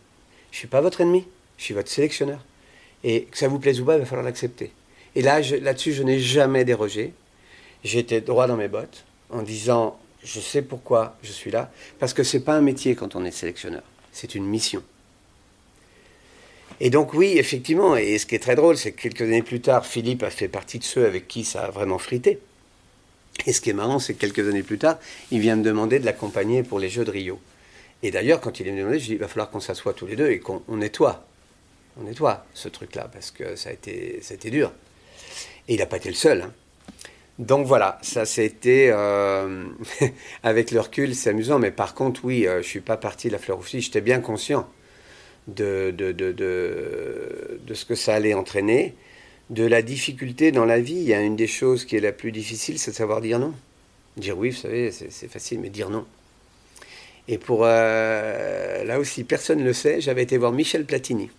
je suis pas votre ennemi, je suis votre sélectionneur. Et que ça vous plaise ou pas, il va falloir l'accepter. Et là, là-dessus, je n'ai jamais dérogé. J'étais droit dans mes bottes en disant, je sais pourquoi je suis là. Parce que c'est pas un métier quand on est sélectionneur, c'est une mission. Et donc oui, effectivement, et ce qui est très drôle, c'est que quelques années plus tard, Philippe a fait partie de ceux avec qui ça a vraiment frité. Et ce qui est marrant, c'est que quelques années plus tard, il vient me demander de l'accompagner pour les Jeux de Rio. Et d'ailleurs, quand il est demander, je lui dit, il va falloir qu'on s'assoie tous les deux et qu'on nettoie. On nettoie ce truc-là, parce que ça a été, ça a été dur. Et il n'a pas été le seul. Hein. Donc voilà, ça c'était euh, avec le recul, c'est amusant, mais par contre, oui, euh, je suis pas parti de la fleur aussi. J'étais bien conscient de, de, de, de, ce que ça allait entraîner de la difficulté dans la vie. Il y a une des choses qui est la plus difficile, c'est de savoir dire non. Dire oui, vous savez, c'est facile, mais dire non. Et pour euh, là aussi, personne ne le sait, j'avais été voir Michel Platini,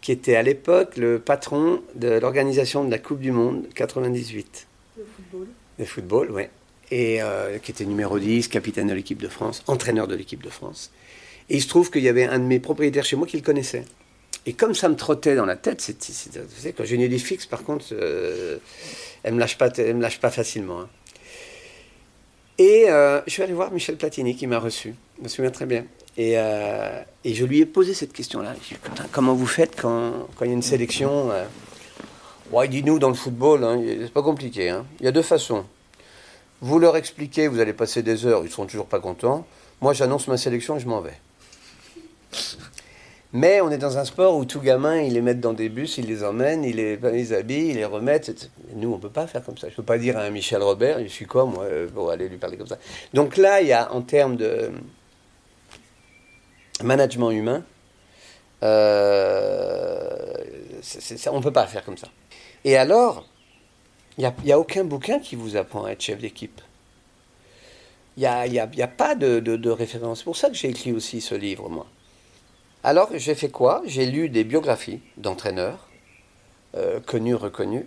qui était à l'époque le patron de l'organisation de la Coupe du Monde 98. Le football. Le football, oui. Et euh, qui était numéro 10, capitaine de l'équipe de France, entraîneur de l'équipe de France. Et il se trouve qu'il y avait un de mes propriétaires chez moi qui le connaissait. Et comme ça me trottait dans la tête, c'est, quand j'ai une idée fixe, par contre, euh, elle me, lâche pas, elle me lâche pas facilement. hein. Et euh, je suis allé voir Michel Platini qui m'a reçu, je me souviens très bien. Et, euh, je lui ai posé cette question-là. Comment vous faites quand, il y a une sélection Ouais, dis-nous dans le football, hein, c'est pas compliqué. hein. Il y a deux façons. Vous leur expliquez, vous allez passer des heures, ils seront toujours pas contents. Moi, j'annonce ma sélection et je m'en vais. Mais on est dans un sport où tout gamin, ils les mettent dans des bus, ils les emmènent, ils les, habillent, ils les remettent. Nous, on peut pas faire comme ça. Je peux pas dire à un Michel Robert, je suis quoi, moi, euh, pour aller lui parler comme ça. Donc là, il y a, en termes de management humain, euh, on peut pas faire comme ça. Et alors, il n'y a, a aucun bouquin qui vous apprend à être chef d'équipe. Il n'y a, y a- pas de référence. C'est pour ça que j'ai écrit aussi ce livre, moi. Alors, j'ai fait quoi? J'ai lu des biographies d'entraîneurs, euh, connus, reconnus,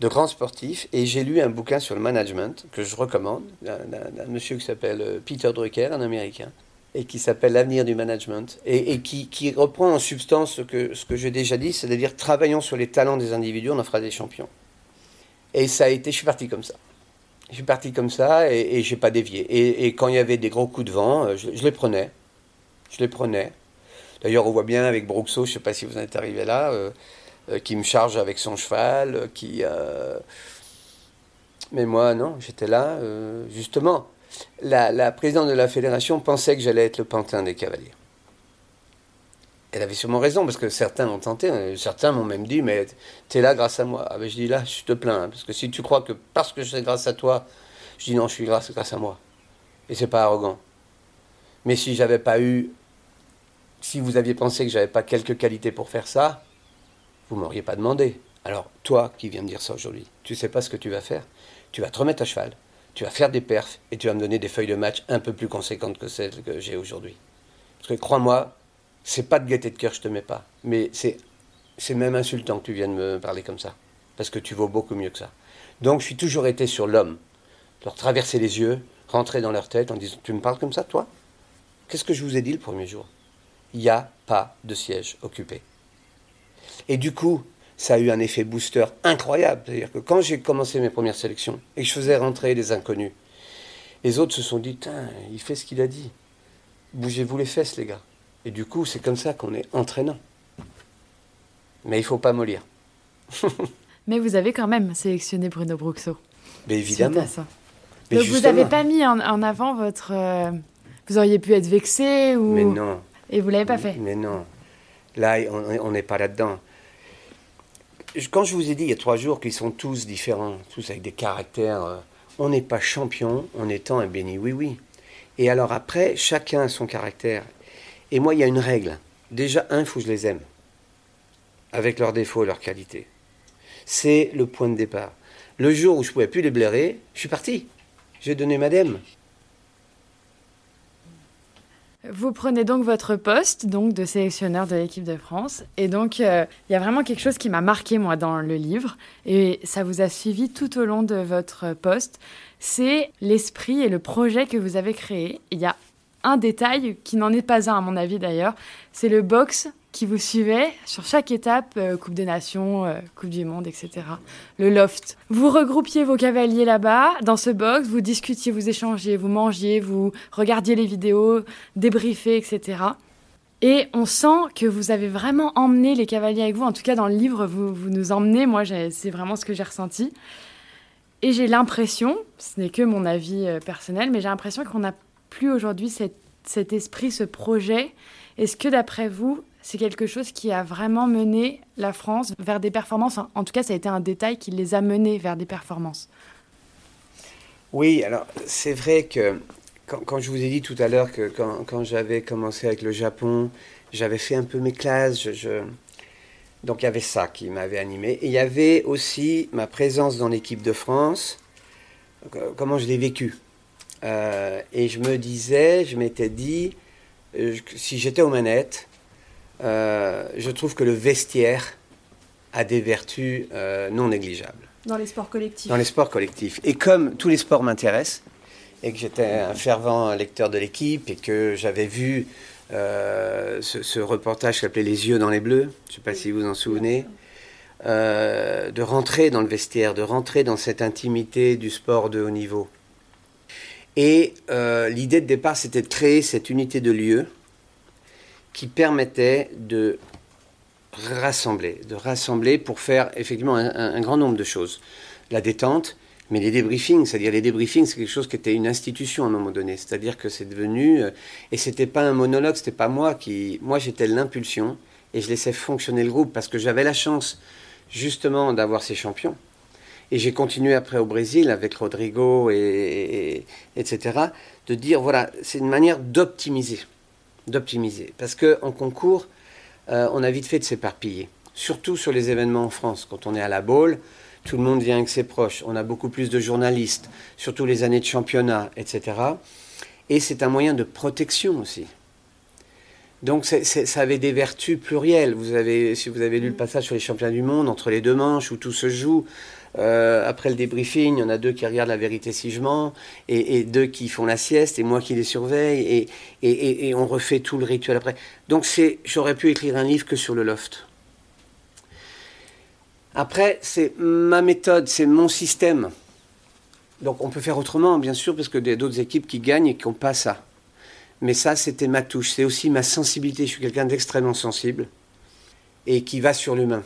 de grands sportifs, et j'ai lu un bouquin sur le management que je recommande, d'un monsieur qui s'appelle euh, Peter Drucker, un Américain, et qui s'appelle L'avenir du management, et, qui, reprend en substance ce que, ce que j'ai déjà dit, c'est-à-dire travaillons sur les talents des individus, on en fera des champions. Et ça a été, je suis parti comme ça. Je suis parti comme ça et, et j'ai pas dévié. Et, quand il y avait des gros coups de vent, euh, je les prenais. Je les prenais. D'ailleurs, on voit bien avec Broxo, je ne sais pas si vous en êtes arrivé là, euh, euh, qui me charge avec son cheval, euh, qui. Mais moi, non, j'étais là, justement. La, présidente de la fédération pensait que j'allais être le pantin des cavaliers. Elle avait sûrement raison, parce que certains ont tenté, euh, certains m'ont même dit, mais t'es là grâce à moi. Ah ben, je dis là, je te plains, hein, parce que si tu crois que parce que c'est grâce à toi, je dis non, je suis grâce, grâce à moi. Et c'est pas arrogant. Mais si j'avais pas eu, si vous aviez pensé que j'avais pas quelques qualités pour faire ça, vous m'auriez pas demandé. Alors, toi qui viens me dire ça aujourd'hui, tu sais pas ce que tu vas faire. Tu vas te remettre à cheval, tu vas faire des perfs et tu vas me donner des feuilles de match un peu plus conséquentes que celles que j'ai aujourd'hui. Parce que crois-moi, c'est pas de gaieté de cœur, je te mets pas. Mais c'est, c'est même insultant que tu viennes me parler comme ça. Parce que tu vaux beaucoup mieux que ça. Donc, je suis toujours été sur l'homme. Leur traverser les yeux, rentrer dans leur tête en disant Tu me parles comme ça, toi? Qu'est-ce que je vous ai dit le premier jour? Il n'y a pas de siège occupé. Et du coup, ça a eu un effet booster incroyable. C'est-à-dire que quand j'ai commencé mes premières sélections et que je faisais rentrer des inconnus, les autres se sont dit il fait ce qu'il a dit. Bougez-vous les fesses, les gars. Et du coup, c'est comme ça qu'on est entraînant. Mais il faut pas mollir. Mais vous avez quand même sélectionné Bruno Bruxo. Mais évidemment. Ça. Mais Donc vous n'avez pas mis en, en avant votre... euh, Vous auriez pu être vexé ou... Mais non. Et vous l'avez pas fait Mais non. Là, on n'est pas là-dedans. Quand je vous ai dit il y a trois jours qu'ils sont tous différents, tous avec des caractères, euh, on n'est pas champion en étant un béni oui-oui. Et alors après, chacun a son caractère. Et moi, il y a une règle. Déjà, un, il faut que je les aime. Avec leurs défauts et leurs qualités. C'est le point de départ. Le jour où je ne pouvais plus les blairer, je suis parti. J'ai donné ma dème. Vous prenez donc votre poste donc de sélectionneur de l'équipe de France. Et donc, euh, il y a vraiment quelque chose qui m'a marqué, moi, dans le livre. Et ça vous a suivi tout au long de votre poste. C'est l'esprit et le projet que vous avez créé. Il y a un détail qui n'en est pas un, à mon avis, d'ailleurs. C'est le box qui vous suivait sur chaque étape, euh, Coupe des Nations, euh, Coupe du Monde, etc. Le loft. Vous regroupiez vos cavaliers là-bas, dans ce box, vous discutiez, vous échangiez, vous mangiez, vous regardiez les vidéos, débriefez, etc. Et on sent que vous avez vraiment emmené les cavaliers avec vous. En tout cas, dans le livre, vous, nous emmenez. Moi, c'est vraiment ce que j'ai ressenti. Et j'ai l'impression, ce n'est que mon avis euh, personnel, mais j'ai l'impression qu'on n'a plus aujourd'hui cet esprit, ce projet. Est-ce que d'après vous, c'est quelque chose qui a vraiment mené la France vers des performances En tout cas, ça a été un détail qui les a menés vers des performances. Oui, alors c'est vrai que quand, je vous ai dit tout à l'heure que quand, j'avais commencé avec le Japon, j'avais fait un peu mes classes, je, donc il y avait ça qui m'avait animé. Et il y avait aussi ma présence dans l'équipe de France, euh, comment je l'ai vécu. Euh, et je me disais, je m'étais dit, euh, si j'étais aux manettes, euh, je trouve que le vestiaire a des vertus euh, non négligeables Dans les sports collectifs. dans les sports collectifs. Et comme tous les sports m'intéressent, et que j'étais un fervent lecteur de l'équipe, et que j'avais vu ce, ce, reportage s'appelait Les yeux dans les bleus, je ne sais pas si vous en souvenez, de rentrer dans le vestiaire, de rentrer dans cette intimité du sport de haut niveau. Et l'idée de départ, c'était de créer cette unité de lieu qui permettait de rassembler, de rassembler pour faire effectivement un, grand nombre de choses. La détente, mais les débriefings, c'est-à-dire les débriefings, c'est quelque chose qui était une institution à un moment donné. C'est-à-dire que c'est devenu, euh, et c'était pas un monologue, c'était pas moi qui, moi j'étais l'impulsion et je laissais fonctionner le groupe parce que j'avais la chance justement d'avoir ces champions. Et j'ai continué après au Brésil avec Rodrigo et etc. de dire voilà, c'est une manière d'optimiser d'optimiser. Parce qu'en concours, euh, on a vite fait de s'éparpiller. Surtout sur les événements en France. Quand on est à la boule, tout le monde vient avec ses proches. On a beaucoup plus de journalistes, surtout les années de championnat, etc. Et c'est un moyen de protection aussi. Donc ça avait des vertus plurielles. Vous avez, si vous avez lu le passage sur les championnats du monde, entre les deux manches, où tout se joue, euh, après le débriefing, il y en a deux qui regardent la vérité si je mens, et, deux qui font la sieste, et moi qui les surveille, et, on refait tout le rituel après. Donc j'aurais pu écrire un livre que sur le loft. Après, c'est ma méthode, c'est mon système. Donc on peut faire autrement, bien sûr, parce que y a d'autres équipes qui gagnent et qui n'ont pas ça. Mais ça, c'était ma touche. C'est aussi ma sensibilité. Je suis quelqu'un d'extrêmement sensible et qui va sur l'humain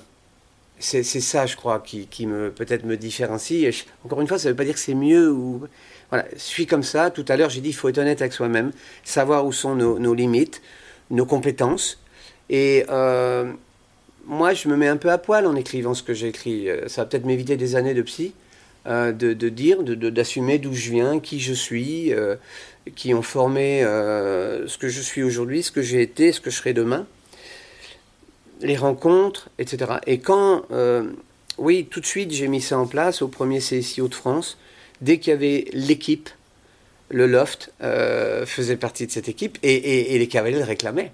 c'est ça, je crois, qui, me peut-être me différencie. encore une fois, ça ne veut pas dire que c'est mieux ou voilà. Je suis comme ça. Tout à l'heure, j'ai dit, il faut être honnête avec soi-même, savoir où sont nos, limites, nos compétences. Et euh, moi, je me mets un peu à poil en écrivant ce que j'écris. Euh, ça va peut-être m'éviter des années de psy, euh, de, dire, d'assumer d'où je viens, qui je suis, qui ont formé ce que je suis aujourd'hui, ce que j'ai été, ce que je serai demain les rencontres, etc. Et quand, euh, oui, tout de suite, j'ai mis ça en place au premier CSI de France. Dès qu'il y avait l'équipe, le loft euh, faisait partie de cette équipe et, les cavaliers le réclamaient.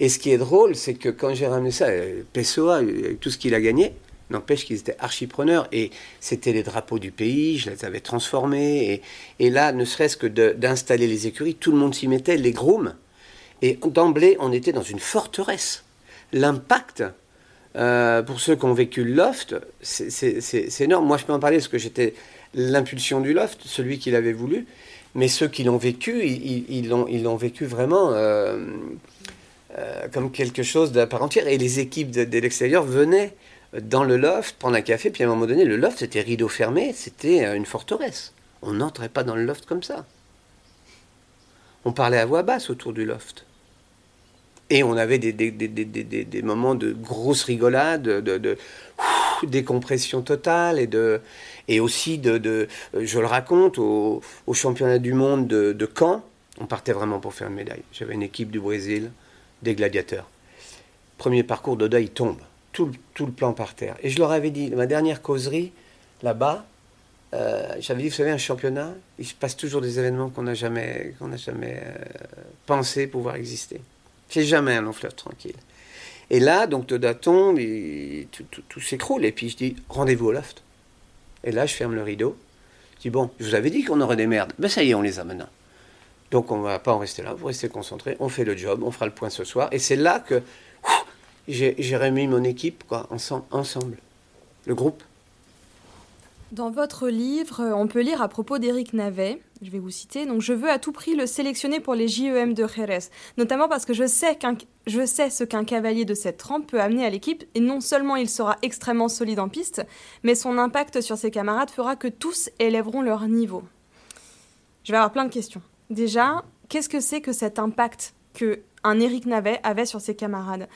Et ce qui est drôle, c'est que quand j'ai ramené ça, euh, Pessoa, avec tout ce qu'il a gagné, n'empêche qu'ils étaient archipreneurs et c'était les drapeaux du pays, je les avais transformés. Et là, ne serait-ce que d'installer les écuries, tout le monde s'y mettait, les grooms. Et d'emblée, on était dans une forteresse l'impact euh, pour ceux qui ont vécu le loft, c'est énorme. Moi, je peux en parler parce que j'étais l'impulsion du loft, celui qui l'avait voulu. Mais ceux qui l'ont vécu, ils l'ont vécu vraiment euh, euh, comme quelque chose de part entière. Et les équipes de, de l'extérieur venaient dans le loft prendre un café. Puis à un moment donné, le loft, c'était rideau fermé, c'était une forteresse. On n'entrait pas dans le loft comme ça. On parlait à voix basse autour du loft. Et on avait des, des, des, des, moments de grosse rigolade, de, décompression totale et, de, et aussi de, de je le raconte, au, championnat du monde de, de, Caen, on partait vraiment pour faire une médaille. J'avais une équipe du Brésil, des gladiateurs. Premier parcours, Doda, il tombe. Tout, tout, le plan par terre. Et je leur avais dit, ma dernière causerie, là-bas, euh, j'avais dit, vous savez, un championnat, il se passe toujours des événements qu'on n'a jamais, jamais euh, pensé pouvoir exister. C'est jamais un long tranquille. Et là, donc, de daton, tout, s'écroule. Et puis je dis, rendez-vous au loft. Et là, je ferme le rideau. Je dis, bon, je vous avais dit qu'on aurait des merdes. Ben ça y est, on les a maintenant. Donc on ne va pas en rester là, vous restez concentré, on fait le job, on fera le point ce soir. Et c'est là que j'ai remis mon équipe quoi, ensemble, le groupe. Dans votre livre, on peut lire à propos d'Éric Navet, je vais vous citer. Donc, je veux à tout prix le sélectionner pour les JEM de Jerez, notamment parce que je sais, je sais ce qu'un cavalier de cette trempe peut amener à l'équipe, et non seulement il sera extrêmement solide en piste, mais son impact sur ses camarades fera que tous élèveront leur niveau. Je vais avoir plein de questions. Déjà, qu'est-ce que c'est que cet impact que un Éric Navet avait sur ses camarades?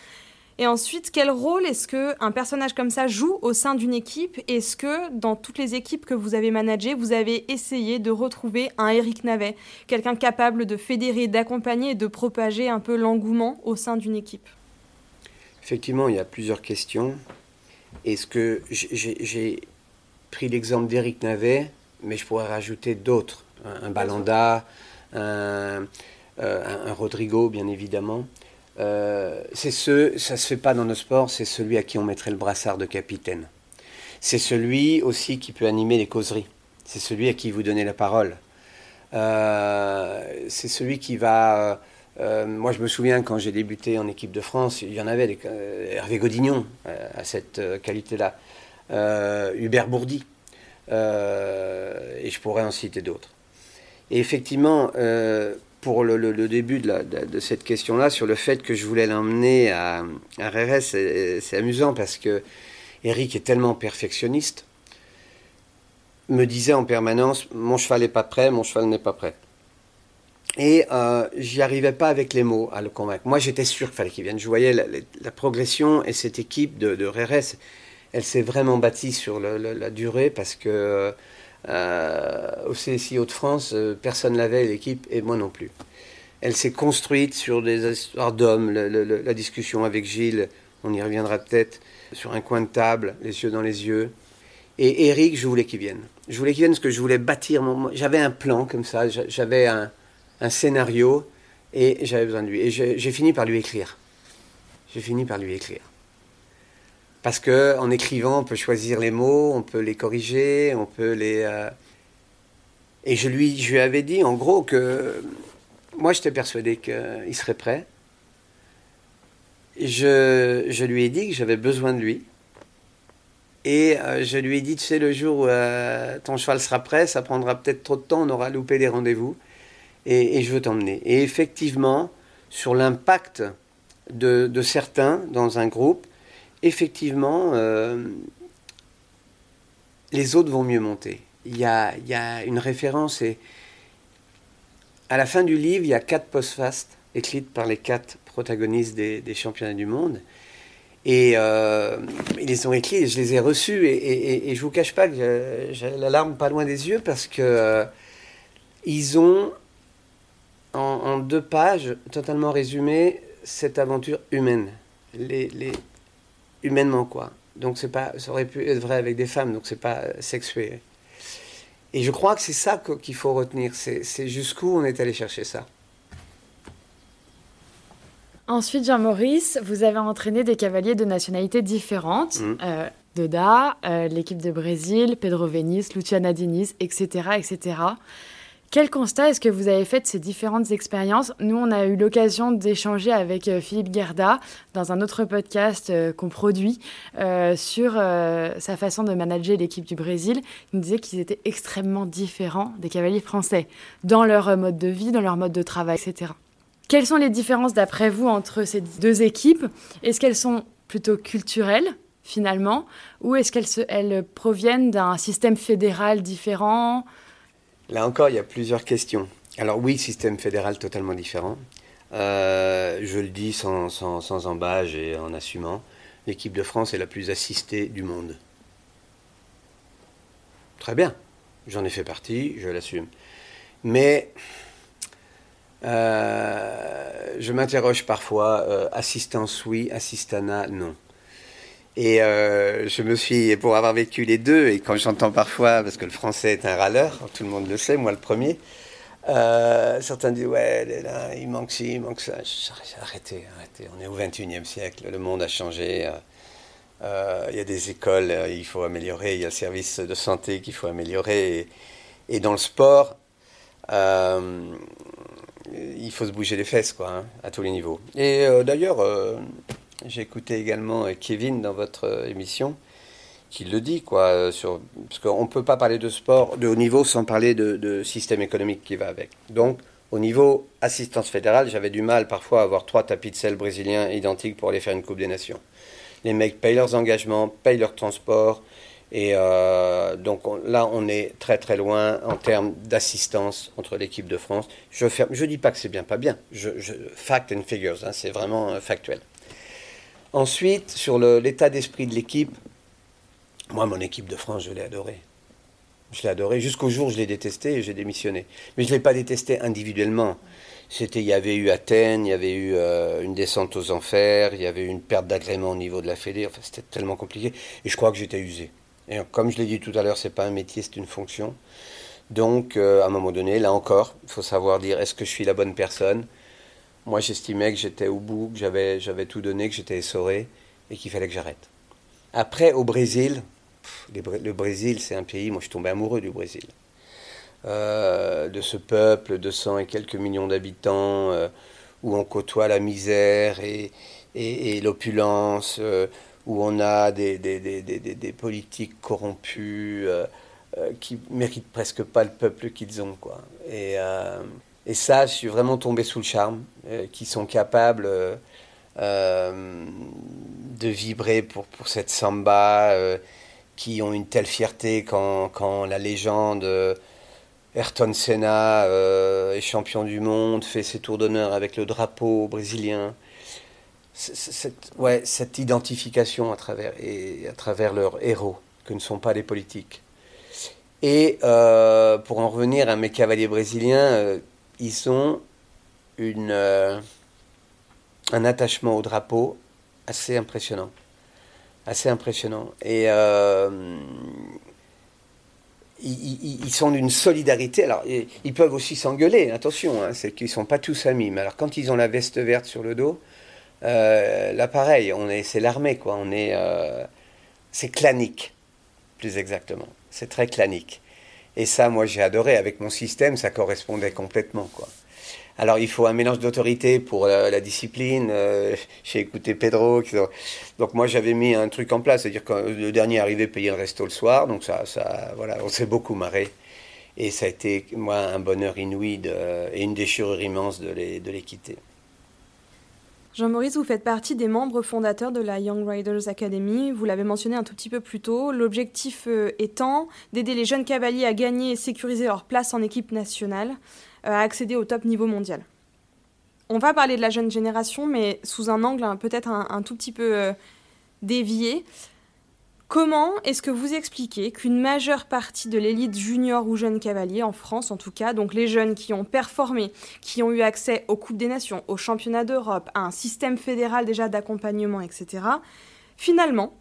Et ensuite, quel rôle est-ce qu'un personnage comme ça joue au sein d'une équipe? Est-ce que dans toutes les équipes que vous avez managées, vous avez essayé de retrouver un Eric Navet, quelqu'un capable de fédérer, d'accompagner et de propager un peu l'engouement au sein d'une équipe? Effectivement, il y a plusieurs questions. Est-ce que j'ai pris l'exemple d'Eric Navet, mais je pourrais rajouter d'autres, un, Balanda, un, euh, un Rodrigo, bien évidemment. Euh, c'est ce, ça se fait pas dans nos sports, c'est celui à qui on mettrait le brassard de capitaine. C'est celui aussi qui peut animer les causeries. C'est celui à qui vous donnez la parole. Euh, c'est celui qui va Euh, moi, je me souviens quand j'ai débuté en équipe de France, il y en avait des, Hervé Godignon à cette qualité-là, Hubert Bourdi, et je pourrais en citer d'autres. Et effectivement, pour le, début de, cette question-là, sur le fait que je voulais l'emmener à, à RRS, c'est amusant parce que Eric est tellement perfectionniste, me disait en permanence, mon cheval n'est pas prêt, mon cheval n'est pas prêt. Et euh, j'y arrivais pas avec les mots à le convaincre. Moi, j'étais sûr qu'il fallait qu'il vienne. Je voyais la, progression et cette équipe de, de RRS, elle s'est vraiment bâtie sur la durée parce que euh, au CSI Hauts-de-France, euh, personne l'avait, l'équipe, et moi non plus. Elle s'est construite sur des histoires d'hommes, la discussion avec Gilles, on y reviendra peut-être, sur un coin de table, les yeux dans les yeux. Et Eric, je voulais qu'il vienne. Je voulais qu'il vienne parce que je voulais bâtir mon... J'avais un plan comme ça, j'avais un scénario et j'avais besoin de lui. Et j'ai fini par lui écrire. J'ai fini par lui écrire. Parce que en écrivant, on peut choisir les mots, on peut les corriger, on peut les. Euh, et je lui, je lui avais dit en gros que moi j'étais persuadé qu'il serait prêt. Je, je lui ai dit que j'avais besoin de lui. Et euh, je lui ai dit, tu sais, le jour où euh, ton cheval sera prêt, ça prendra peut-être trop de temps, on aura loupé des rendez-vous et, je veux t'emmener. Et effectivement, sur l'impact de, certains dans un groupe, effectivement, euh, les autres vont mieux monter. Il y a, une référence et à la fin du livre, il y a quatre post-fast écrites par les quatre protagonistes des, championnats du monde. Et euh, ils les ont écrits et je les ai reçus. Et, je ne vous cache pas que j'ai la larme pas loin des yeux parce que euh, ils ont en, deux pages, totalement résumé, cette aventure humaine. Les, humainement, quoi. Donc, c'est pas, ça aurait pu être vrai avec des femmes, donc c'est pas sexué. Et je crois que c'est ça qu'il faut retenir, c'est jusqu'où on est allé chercher ça. Ensuite, Jean-Maurice, vous avez entraîné des cavaliers de nationalités différentes. Mmh. Euh, Doda, euh, l'équipe de Brésil, Pedro Venis, Luciana Diniz, etc., etc. Quel constat est-ce que vous avez fait de ces différentes expériences? Nous, on a eu l'occasion d'échanger avec euh, Philippe Gerda dans un autre podcast euh, qu'on produit euh, sur sa façon de manager l'équipe du Brésil. Il nous disait qu'ils étaient extrêmement différents des cavaliers français dans leur mode de vie, dans leur mode de travail, etc. Quelles sont les différences d'après vous entre ces deux équipes? Est-ce qu'elles sont plutôt culturelles finalement? Ou est-ce qu'elles proviennent d'un système fédéral différent? Là encore, il y a plusieurs questions. Alors oui, système fédéral totalement différent. Euh, je le dis sans, sans, embâge et en assumant. L'équipe de France est la plus assistée du monde. Très bien, j'en ai fait partie, je l'assume. Mais euh, je m'interroge parfois, euh, assistance oui, assistana non. Et euh, je me suis, pour avoir vécu les deux, et quand j'entends parfois, parce que le français est un râleur, tout le monde le sait, moi le premier, euh, certains disent ouais, il manque ci, il manque ça. Arrêtez, arrêtez. On est au 21e siècle, le monde a changé. Euh, il y a des écoles, il faut améliorer. Il y a le service de santé qu'il faut améliorer. Et, dans le sport, il faut se bouger les fesses, quoi, hein, à tous les niveaux. Et d'ailleurs j'ai écouté également euh, Kevin dans votre euh, émission qui le dit, quoi, euh, parce qu'on ne peut pas parler de sport de haut niveau sans parler de, système économique qui va avec. Donc, au niveau assistance fédérale, j'avais du mal parfois à avoir trois tapis de sel brésiliens identiques pour aller faire une Coupe des Nations. Les mecs payent leurs engagements, payent leur transport, et donc là, on est très très loin en termes d'assistance entre l'équipe de France. Je ne dis pas que c'est bien, pas bien. Je, fact and figures, hein, c'est vraiment factuel. Ensuite, sur l'état d'esprit de l'équipe, moi, mon équipe de France, je l'ai adorée. Je l'ai adorée jusqu'au jour où je l'ai détestée et j'ai démissionné. Mais je ne l'ai pas détestée individuellement. C'était, il y avait eu Athènes, il y avait eu euh, une descente aux enfers, il y avait eu une perte d'agrément au niveau de la Fédé. Enfin, c'était tellement compliqué. Et je crois que j'étais usé. Et comme je l'ai dit tout à l'heure, c'est pas un métier, c'est une fonction. Donc, euh, à un moment donné, là encore, il faut savoir dire est-ce que je suis la bonne personne? Moi, j'estimais que j'étais au bout, que j'avais, tout donné, que j'étais essoré et qu'il fallait que j'arrête. Après, au Brésil, le Brésil, c'est un pays, moi je suis tombé amoureux du Brésil. Euh, de ce peuple de 100 et quelques millions d'habitants, euh, où on côtoie la misère et, l'opulence, où on a des, politiques corrompus qui méritent presque pas le peuple qu'ils ont. Quoi. Et, et ça, je suis vraiment tombé sous le charme, qui sont capables de vibrer pour, pour cette samba, qui ont une telle fierté quand, quand la légende Ayrton Senna euh, est champion du monde, fait ses tours d'honneur avec le drapeau brésilien. Cette, ouais, cette identification à travers, et à travers leurs héros, que ne sont pas les politiques. Et euh, pour en revenir à mes cavaliers brésiliens, euh, ils ont une, un attachement au drapeau assez impressionnant. Assez impressionnant. Et ils, sont d'une solidarité. Alors, ils, peuvent aussi s'engueuler, attention, hein, c'est qu'ils ne sont pas tous amis. Mais alors, quand ils ont la veste verte sur le dos, euh, là, pareil, c'est l'armée, quoi. On est, euh, c'est clanique, plus exactement. C'est très clanique. Et ça, moi, j'ai adoré. Avec mon système, ça correspondait complètement. Alors il faut un mélange d'autorité pour la, discipline. Euh, j'ai écouté Pedro. Donc moi j'avais mis un truc en place, c'est-à-dire que le dernier arrivait payer le resto le soir. Donc ça, voilà, on s'est beaucoup marré. Et ça a été, moi, un bonheur inouï et une déchirure immense de les, de les quitter. Jean-Maurice, vous faites partie des membres fondateurs de la Young Riders Academy. Vous l'avez mentionné un tout petit peu plus tôt. L'objectif euh, étant d'aider les jeunes cavaliers à gagner et sécuriser leur place en équipe nationale. Euh, à accéder au top niveau mondial. On va parler de la jeune génération, mais sous un angle peut-être un, tout petit peu euh, dévié. Comment est-ce que vous expliquez qu'une majeure partie de l'élite junior ou jeune cavalier, en France en tout cas, donc les jeunes qui ont performé, qui ont eu accès aux Coupes des Nations, aux championnats d'Europe, à un système fédéral déjà d'accompagnement, etc., finalement,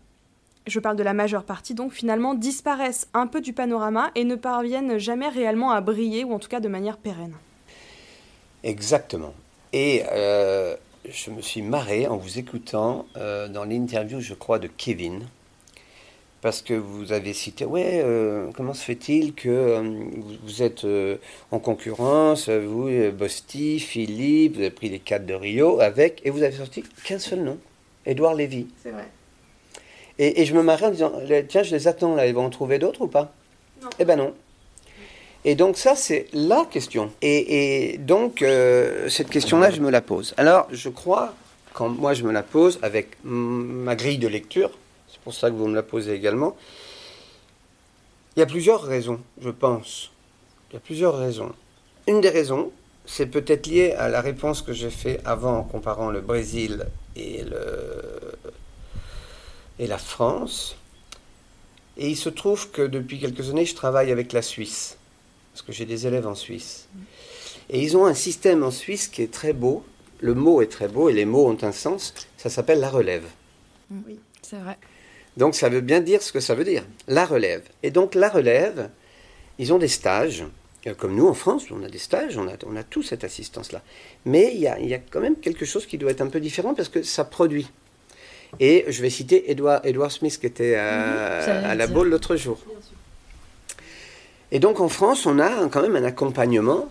je parle de la majeure partie, donc finalement disparaissent un peu du panorama et ne parviennent jamais réellement à briller, ou en tout cas de manière pérenne. Exactement. Et euh, je me suis marré en vous écoutant euh, dans l'interview, je crois, de Kevin, parce que vous avez cité, ouais, euh, comment se fait-il que vous, êtes en concurrence, vous, Bosti, Philippe, vous avez pris les quatre de Rio avec, et vous avez sorti qu'un seul nom, Édouard Lévy. C'est vrai. Et, je me marrais en disant, tiens, je les attends là, ils vont en trouver d'autres ou pas? Non. Eh ben non. Et donc ça, c'est la question. Et, donc, euh, cette question-là, je me la pose. Alors, je crois, quand moi je me la pose, avec ma grille de lecture, c'est pour ça que vous me la posez également, il y a plusieurs raisons, je pense. Il y a plusieurs raisons. Une des raisons, c'est peut-être lié à la réponse que j'ai fait avant en comparant le Brésil et et la France. Et il se trouve que depuis quelques années, je travaille avec la Suisse, parce que j'ai des élèves en Suisse. Et ils ont un système en Suisse qui est très beau. Le mot est très beau et les mots ont un sens. Ça s'appelle la relève. Oui, c'est vrai. Donc ça veut bien dire ce que ça veut dire. La relève. Et donc la relève, ils ont des stages. Euh, comme nous en France, on a des stages, on a, on a tout cette assistance-là. Mais il y, a, il y a quand même quelque chose qui doit être un peu différent parce que ça produit. Et je vais citer Edward, Edward Smith qui était à, mhm, la Baule l'autre jour. Et donc en France, on a quand même un accompagnement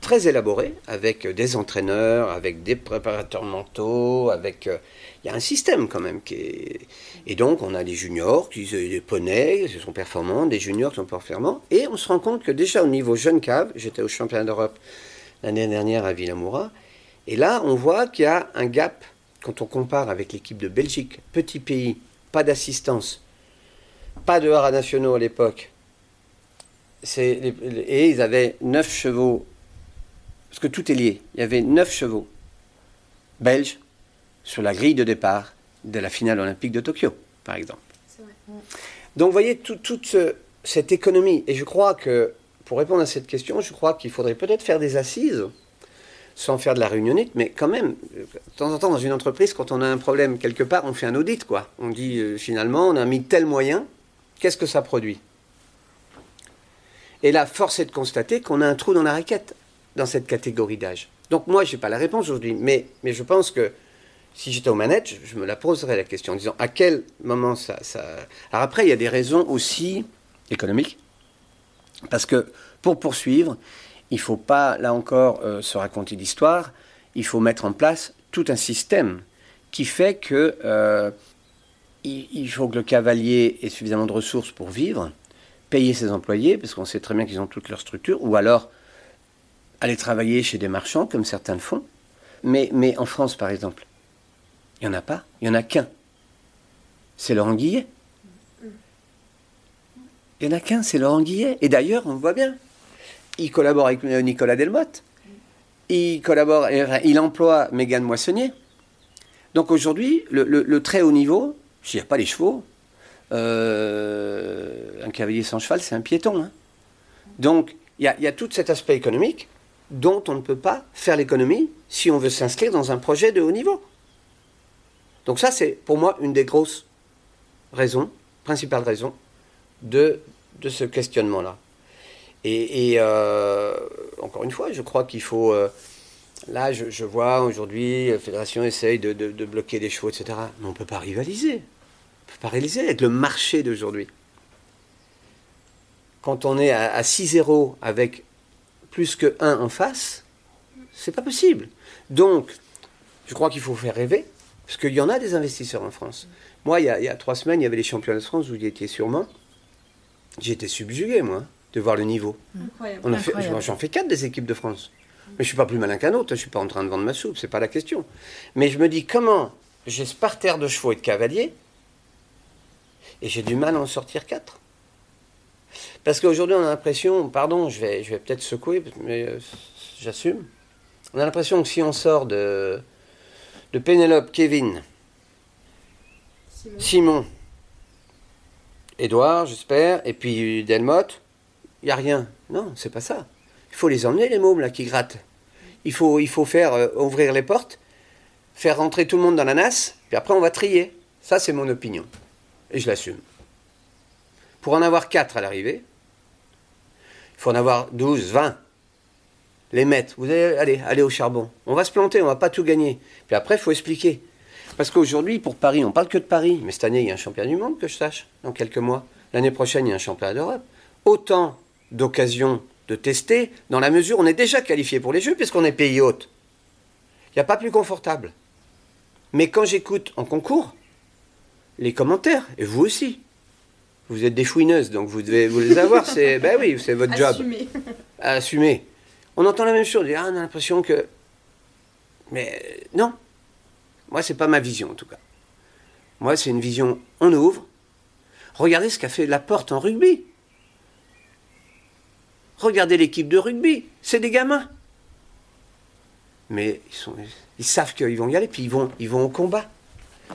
très élaboré avec des entraîneurs, avec des préparateurs mentaux, avec euh, il y a un système quand même qui est et donc on a des juniors qui des poneys qui sont performants, des juniors qui sont performants et on se rend compte que déjà au niveau jeune cave, j'étais au championnat d'Europe l'année dernière à Villamoura et là on voit qu'il y a un gap quand on compare avec l'équipe de Belgique, petit pays, pas d'assistance, pas de haras nationaux à l'époque, et ils avaient 9 chevaux, parce que tout est lié, il y avait 9 chevaux belges sur la grille de départ de la finale olympique de Tokyo, par exemple. Donc vous voyez toute cette économie, et je crois que, pour répondre à cette question, je crois qu'il faudrait peut-être faire des assises sans faire de la réunionnite, mais quand même, de temps en temps, dans une entreprise, quand on a un problème quelque part, on fait un audit, quoi. On dit, euh, finalement, on a mis tel moyen, qu'est-ce que ça produit? Et là, force est de constater qu'on a un trou dans la raquette dans cette catégorie d'âge. Donc moi, je n'ai pas la réponse aujourd'hui, mais, je pense que si j'étais aux manettes, je, me la poserais la question en disant à quel moment ça. Alors après, il y a des raisons aussi économiques, parce que pour poursuivre, il ne faut pas, là encore, euh, se raconter d'histoire. il faut mettre en place tout un système qui fait que euh, il, faut que le cavalier ait suffisamment de ressources pour vivre, payer ses employés, parce qu'on sait très bien qu'ils ont toute leur structure, ou alors aller travailler chez des marchands, comme certains le font. Mais, mais en France, par exemple, il n'y en a pas, il n'y en a qu'un. C'est Laurent Guillet. Il n'y en a qu'un, c'est Laurent Guillet. Et d'ailleurs, on voit bien. Il collabore avec Nicolas Delmotte. Il collabore, il emploie Mégane Moissonnier. Donc aujourd'hui, le, très haut niveau, s'il n'y a pas les chevaux, euh, un cavalier sans cheval, c'est un piéton. Hein. Donc il y, a tout cet aspect économique dont on ne peut pas faire l'économie si on veut s'inscrire dans un projet de haut niveau. Donc ça, c'est pour moi une des grosses raisons, principales raisons, de, de ce questionnement-là. Et, euh, encore une fois, je crois qu'il faut... Euh, là, je, vois aujourd'hui, la fédération essaye de, bloquer des chevaux, etc. Mais on ne peut pas rivaliser. On ne peut pas rivaliser avec le marché d'aujourd'hui. Quand on est à, 6-0 avec plus que 1 en face, c'est pas possible. Donc, je crois qu'il faut faire rêver, parce qu'il y en a des investisseurs en France. Moi, il y, a, il y a trois semaines, il y avait les championnats de France, vous y étiez sûrement. Été subjugué, moi de voir le niveau. J'en fais quatre des équipes de France. Mais je suis pas plus malin qu'un autre, je suis pas en train de vendre ma soupe, c'est pas la question. Mais je me dis comment j'ai ce parterre de chevaux et de cavaliers et j'ai du mal à en sortir quatre? Parce qu'aujourd'hui on a l'impression, pardon, je vais, je vais peut-être secouer, mais euh, j'assume. On a l'impression que si on sort de, de Pénélope, Kevin, Simon, Simon Edouard, j'espère, et puis Delmotte, il n'y a rien. Non, c'est pas ça. Il faut les emmener, les mômes, là, qui grattent. Il faut, il faut faire euh, ouvrir les portes, faire rentrer tout le monde dans la nasse, puis après on va trier. Ça, c'est mon opinion. Et je l'assume. Pour en avoir quatre à l'arrivée, il faut en avoir 12, 20. Les mettre. Vous allez, allez, allez au charbon. On va se planter, on va pas tout gagner. Puis après, il faut expliquer. Parce qu'aujourd'hui, pour Paris, on parle que de Paris. Mais cette année, il y a un championnat du monde, que je sache, dans quelques mois. L'année prochaine, il y a un championnat d'Europe. Autant d'occasion de tester, dans la mesure où on est déjà qualifié pour les Jeux, puisqu'on est pays hôte. Il n'y a pas plus confortable. Mais quand j'écoute en concours, les commentaires, et vous aussi, vous êtes des fouineuses, donc vous devez vous les avoir, c'est ben oui, c'est votre job. Assumer. On entend la même chose, ah, on a l'impression que. Mais non. Moi, c'est pas ma vision en tout cas. Moi, c'est une vision on ouvre. Regardez ce qu'a fait la porte en rugby. Regardez l'équipe de rugby, c'est des gamins. Mais ils, sont, ils savent qu'ils vont y aller, puis ils vont, ils vont au combat.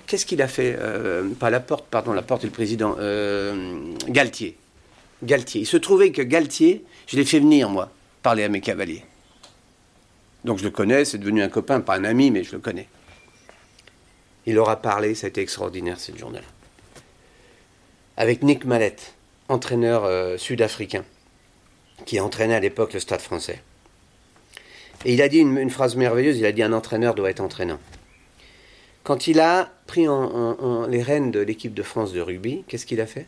Qu'est-ce qu'il a fait euh, Pas la porte, pardon, la porte est le président. Euh, Galtier. Galtier. Il se trouvait que Galtier, je l'ai fait venir, moi, parler à mes cavaliers. Donc je le connais, c'est devenu un copain, pas un ami, mais je le connais. Il aura parlé, ça a été extraordinaire cette journée-là. Avec Nick Mallette, entraîneur euh, sud-africain qui entraînait à l'époque le Stade français. Et il a dit une, phrase merveilleuse, il a dit un entraîneur doit être entraînant. Quand il a pris les rênes de l'équipe de France de rugby, qu'est-ce qu'il a fait?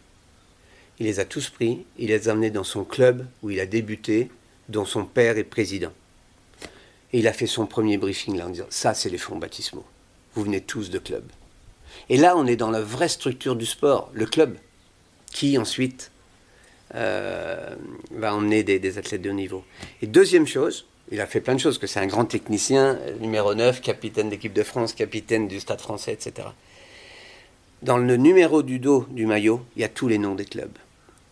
Il les a tous pris, il les a amenés dans son club où il a débuté, dont son père est président. Et il a fait son premier briefing là en disant Ça, c'est les fonds baptismaux. Vous venez tous de club. Et là, on est dans la vraie structure du sport, le club, qui ensuite euh, va emmener des, athlètes de haut niveau. Et deuxième chose, il a fait plein de choses, que c'est un grand technicien, numéro 9, capitaine d'équipe de France, capitaine du Stade français, etc. Dans le numéro du dos du maillot, il y a tous les noms des clubs.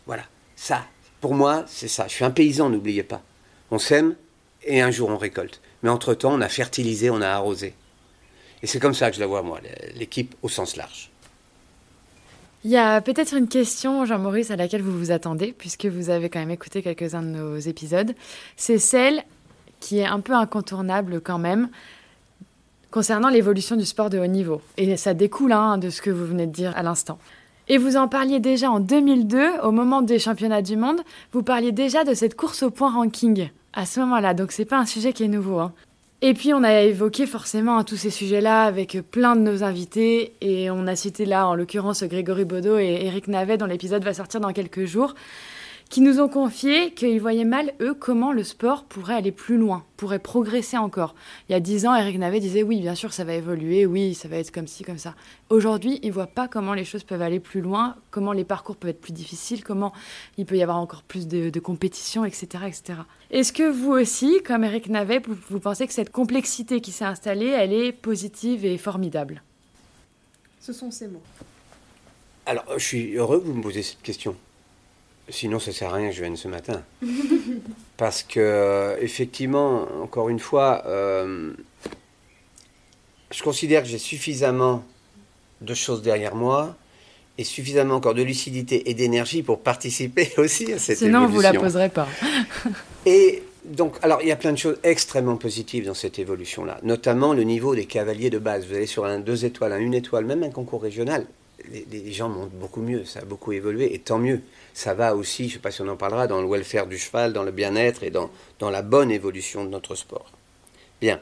Voilà, ça, pour moi, c'est ça. Je suis un paysan, n'oubliez pas. On sème et un jour on récolte. Mais entre-temps, on a fertilisé, on a arrosé. Et c'est comme ça que je la vois, moi, l'équipe au sens large. Il y a peut-être une question, Jean-Maurice, à laquelle vous vous attendez, puisque vous avez quand même écouté quelques-uns de nos épisodes. C'est celle qui est un peu incontournable quand même, concernant l'évolution du sport de haut niveau. Et ça découle hein, de ce que vous venez de dire à l'instant. Et vous en parliez déjà en 2002, au moment des championnats du monde, vous parliez déjà de cette course au point ranking à ce moment-là. Donc c'est pas un sujet qui est nouveau. Hein. Et puis on a évoqué forcément tous ces sujets-là avec plein de nos invités et on a cité là en l'occurrence Grégory Baudot et Eric Navet dont l'épisode va sortir dans quelques jours qui nous ont confié qu'ils voyaient mal, eux, comment le sport pourrait aller plus loin, pourrait progresser encore. Il y a dix ans, Eric Navet disait oui, bien sûr, ça va évoluer, oui, ça va être comme ci, comme ça. Aujourd'hui, ils ne voient pas comment les choses peuvent aller plus loin, comment les parcours peuvent être plus difficiles, comment il peut y avoir encore plus de, de compétition, etc. etc. Est-ce que vous aussi, comme Eric Navet, vous, vous pensez que cette complexité qui s'est installée, elle est positive et formidable? Ce sont ces mots. Alors, je suis heureux que vous me posiez cette question. Sinon, ça sert à rien que je vienne ce matin. Parce que, effectivement, encore une fois, euh, je considère que j'ai suffisamment de choses derrière moi et suffisamment encore de lucidité et d'énergie pour participer aussi à cette Sinon, évolution. vous la poserez pas. et donc, alors, il y a plein de choses extrêmement positives dans cette évolution-là, notamment le niveau des cavaliers de base. Vous allez sur un deux étoiles, un une étoile, même un concours régional, les, gens montent beaucoup mieux, ça a beaucoup évolué, et tant mieux. Ça va aussi, je ne sais pas si on en parlera, dans le welfare du cheval, dans le bien-être et dans, la bonne évolution de notre sport. Bien.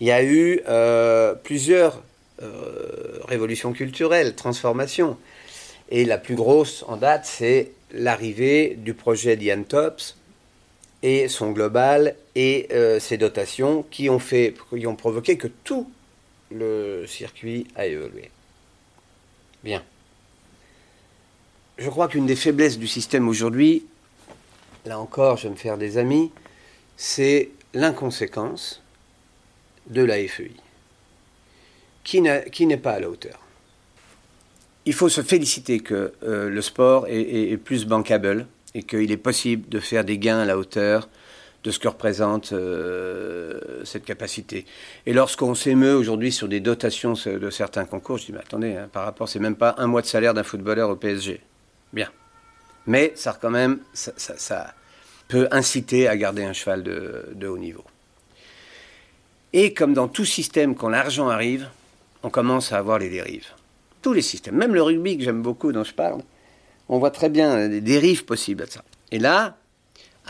Il y a eu euh, plusieurs euh, révolutions culturelles, transformations. Et la plus grosse en date, c'est l'arrivée du projet d'Ian Tops et son global et euh, ses dotations qui ont, qui ont provoqué que tout le circuit a évolué. Bien. Je crois qu'une des faiblesses du système aujourd'hui, là encore, je vais me faire des amis, c'est l'inconséquence de la FEI, qui n'est pas à la hauteur. Il faut se féliciter que euh, le sport est, est, est, plus bankable et qu'il est possible de faire des gains à la hauteur de ce que représente euh, cette capacité. Et lorsqu'on s'émeut aujourd'hui sur des dotations de certains concours, je dis, mais attendez, hein, par rapport, c'est même pas un mois de salaire d'un footballeur au PSG. Bien. Mais ça, quand même, ça, peut inciter à garder un cheval de, de haut niveau. Et comme dans tout système, quand l'argent arrive, on commence à avoir les dérives. Tous les systèmes, même le rugby que j'aime beaucoup, dont je parle, on voit très bien des dérives possibles à ça. Et là,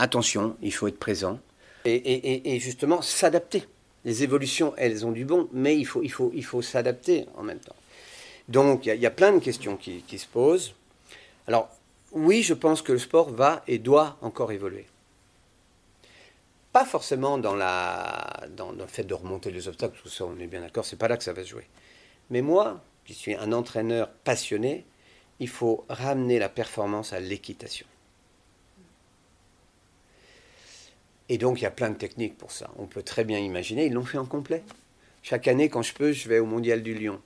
attention, il faut être présent et, justement s'adapter. Les évolutions, elles ont du bon, mais il faut, s'adapter en même temps. Donc, il y, a plein de questions qui, se posent. Alors, oui, je pense que le sport va et doit encore évoluer. Pas forcément dans le fait de remonter les obstacles, tout ça, on est bien d'accord, c'est pas là que ça va se jouer. Mais moi, qui suis un entraîneur passionné, il faut ramener la performance à l'équitation. Et donc, il y a plein de techniques pour ça. On peut très bien imaginer, ils l'ont fait en complet. Chaque année, quand je peux, je vais au Mondial du Lion.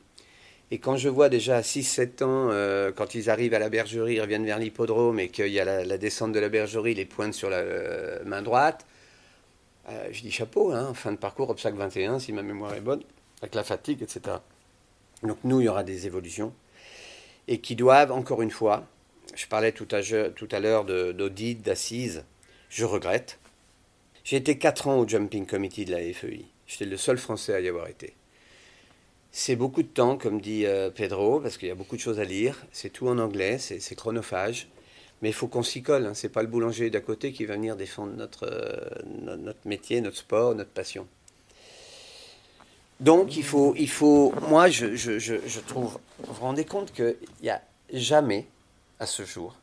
Et quand je vois déjà à 6-7 ans, euh, quand ils arrivent à la bergerie, ils reviennent vers l'hippodrome et qu'il y a la, descente de la bergerie, les pointes sur la euh, main droite, euh, je dis chapeau, hein, fin de parcours, obstacle 21, si ma mémoire est bonne, avec la fatigue, etc. Donc nous, il y aura des évolutions et qui doivent, encore une fois, je parlais tout à, tout à l'heure d'audit, d'assises, je regrette. J'ai été 4 ans au Jumping Committee de la FEI. J'étais le seul Français à y avoir été. C'est beaucoup de temps, comme dit euh, Pedro, parce qu'il y a beaucoup de choses à lire. C'est tout en anglais, c'est chronophage. Mais il faut qu'on s'y colle. Hein. C'est pas le boulanger d'à côté qui va venir défendre notre, euh, notre métier, notre sport, notre passion. Donc il faut, il faut moi je, je, je, je trouve, vous vous rendez compte qu'il n'y a jamais, à ce jour,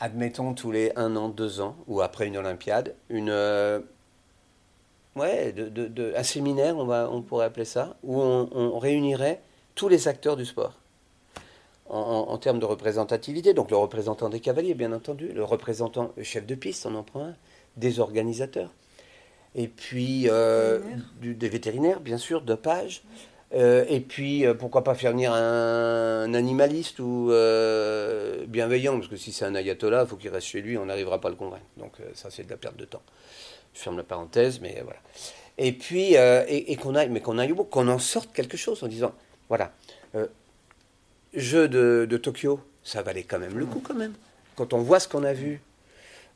admettons tous les un an, deux ans, ou après une Olympiade, une, euh, ouais, de, de, de, un séminaire, on, va, on pourrait appeler ça, où on, on réunirait tous les acteurs du sport. En, en, en, termes de représentativité, donc le représentant des cavaliers, bien entendu, le représentant, le chef de piste, on en prend un, des organisateurs et puis euh, du, des vétérinaires, bien sûr, dopage. Euh, et puis, euh, pourquoi pas faire venir un, animaliste ou euh, bienveillant, parce que si c'est un ayatollah, il faut qu'il reste chez lui, on n'arrivera pas à le convaincre. Donc ça, c'est de la perte de temps. Je ferme la parenthèse, mais voilà. Et puis, et, qu'on aille, mais qu'on aille qu'on en sorte quelque chose en disant, voilà, jeu de, de, Tokyo, ça valait quand même le coup, quand même. Quand on voit ce qu'on a vu,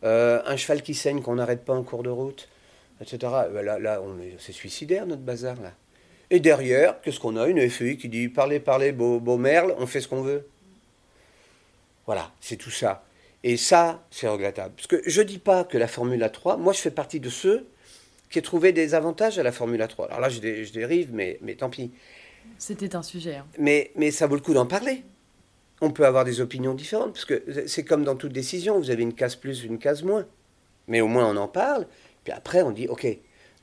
un cheval qui saigne qu'on n'arrête pas en cours de route, etc. Là, là c'est suicidaire notre bazar là. Et derrière, qu'est-ce qu'on a? Une FEI qui dit parlez, parlez, beau, beau merle, on fait ce qu'on veut. Voilà, c'est tout ça. Et ça, c'est regrettable. Parce que je ne dis pas que la Formule 3, moi je fais partie de ceux qui ont trouvé des avantages à la Formule 3. Alors là, je, je dérive, mais, mais tant pis. C'était un sujet. Hein. Mais, mais ça vaut le coup d'en parler. on peut avoir des opinions différentes, parce que c'est comme dans toute décision, vous avez une case plus, une case moins. Mais au moins on en parle, puis après on dit, ok,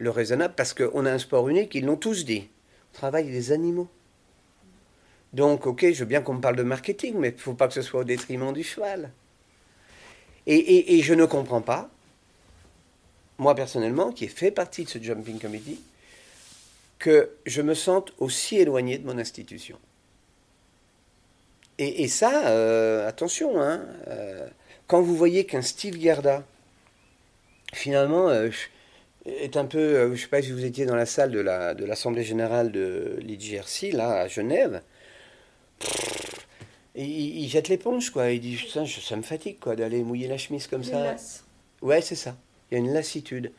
le raisonnable, parce qu'on a un sport unique, ils l'ont tous dit. On travaille des animaux. Donc, ok, je veux bien qu'on me parle de marketing, mais il ne faut pas que ce soit au détriment du cheval. Et, je ne comprends pas, moi personnellement, qui ai fait partie de ce Jumping Committee, que je me sente aussi éloigné de mon institution. Et, ça, euh, attention, hein, euh, quand vous voyez qu'un Steve Gerda, finalement, euh, est un peu, je ne sais pas si vous étiez dans la salle de l'Assemblée la, de générale de l'IGRC, là, à Genève, il, jette l'éponge, quoi. Il dit, ça, ça me fatigue, quoi, d'aller mouiller la chemise comme ça. Ouais, c'est ça. Il y a une lassitude.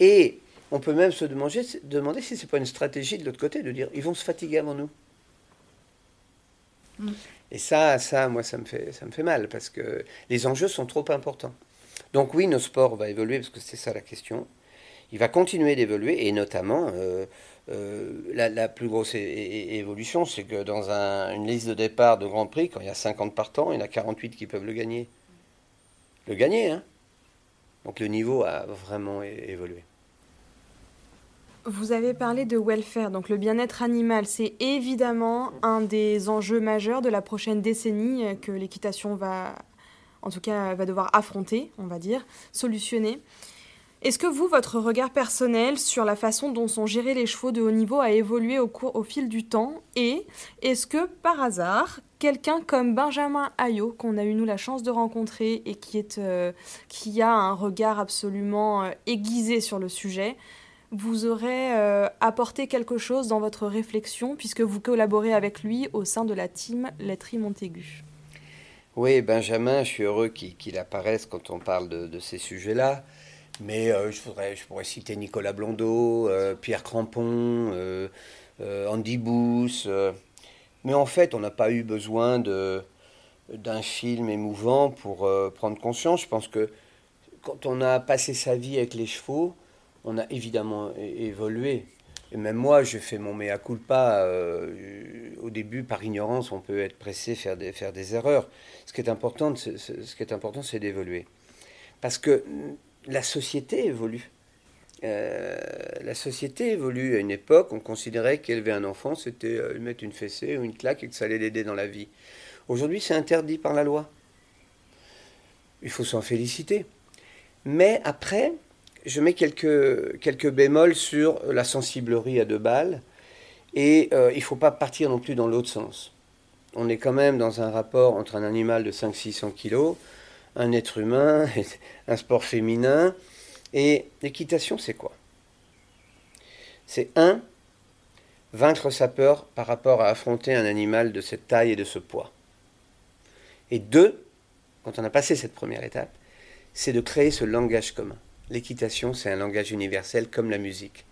Et on peut même se demander, demander si c'est pas une stratégie de l'autre côté, de dire, ils vont se fatiguer avant nous. Mm. Et ça, ça, moi, ça me fait, ça me fait mal parce que les enjeux sont trop importants. Donc oui, nos sports vont évoluer parce que c'est ça la question. Il va continuer d'évoluer et notamment euh, euh, la, plus grosse évolution, c'est que dans une liste de départ de Grand Prix, quand il y a 50 partants, il y en a 48 qui peuvent le gagner. Le gagner, hein Donc le niveau a vraiment évolué. Vous avez parlé de welfare, donc le bien-être animal. C'est évidemment un des enjeux majeurs de la prochaine décennie euh, que l'équitation va, en tout cas, va devoir affronter, on va dire, solutionner. Est-ce que vous, votre regard personnel sur la façon dont sont gérés les chevaux de haut niveau a évolué au, cours, au fil du temps Et est-ce que, par hasard, quelqu'un comme Benjamin Ayot, qu'on a eu nous la chance de rencontrer et qui, est, euh, qui a un regard absolument euh, aiguisé sur le sujet, vous aurait euh, apporté quelque chose dans votre réflexion puisque vous collaborez avec lui au sein de la team Laiterie Montaigu? Oui, Benjamin, je suis heureux qu'il apparaisse quand on parle de ces sujets-là. Mais euh, je, je, pourrais citer Nicolas Blondeau, euh, Pierre Crampon, euh, Andy Booth. mais en fait, on n'a pas eu besoin d'un film émouvant pour prendre conscience. Je pense que quand on a passé sa vie avec les chevaux, on a évidemment évolué. Et même moi, j'ai fait mon mea culpa. au début, par ignorance, on peut être pressé, faire des, faire des erreurs. Ce qui est important, ce qui est important, c'est d'évoluer. Parce que la société évolue. Euh, la société évolue. À une époque, on considérait qu'élever un enfant, c'était euh, lui mettre une fessée ou une claque et que ça allait l'aider dans la vie. Aujourd'hui, c'est interdit par la loi. Il faut s'en féliciter. Mais après, je mets quelques, quelques bémols sur la sensiblerie à deux balles. Et euh, il ne faut pas partir non plus dans l'autre sens. On est quand même dans un rapport entre un animal de 500-600 kilos un être humain, un sport féminin. Et l'équitation, c'est quoi? C'est un, vaincre sa peur par rapport à affronter un animal de cette taille et de ce poids. Et deux, quand on a passé cette première étape, c'est de créer ce langage commun. L'équitation, c'est un langage universel comme la musique.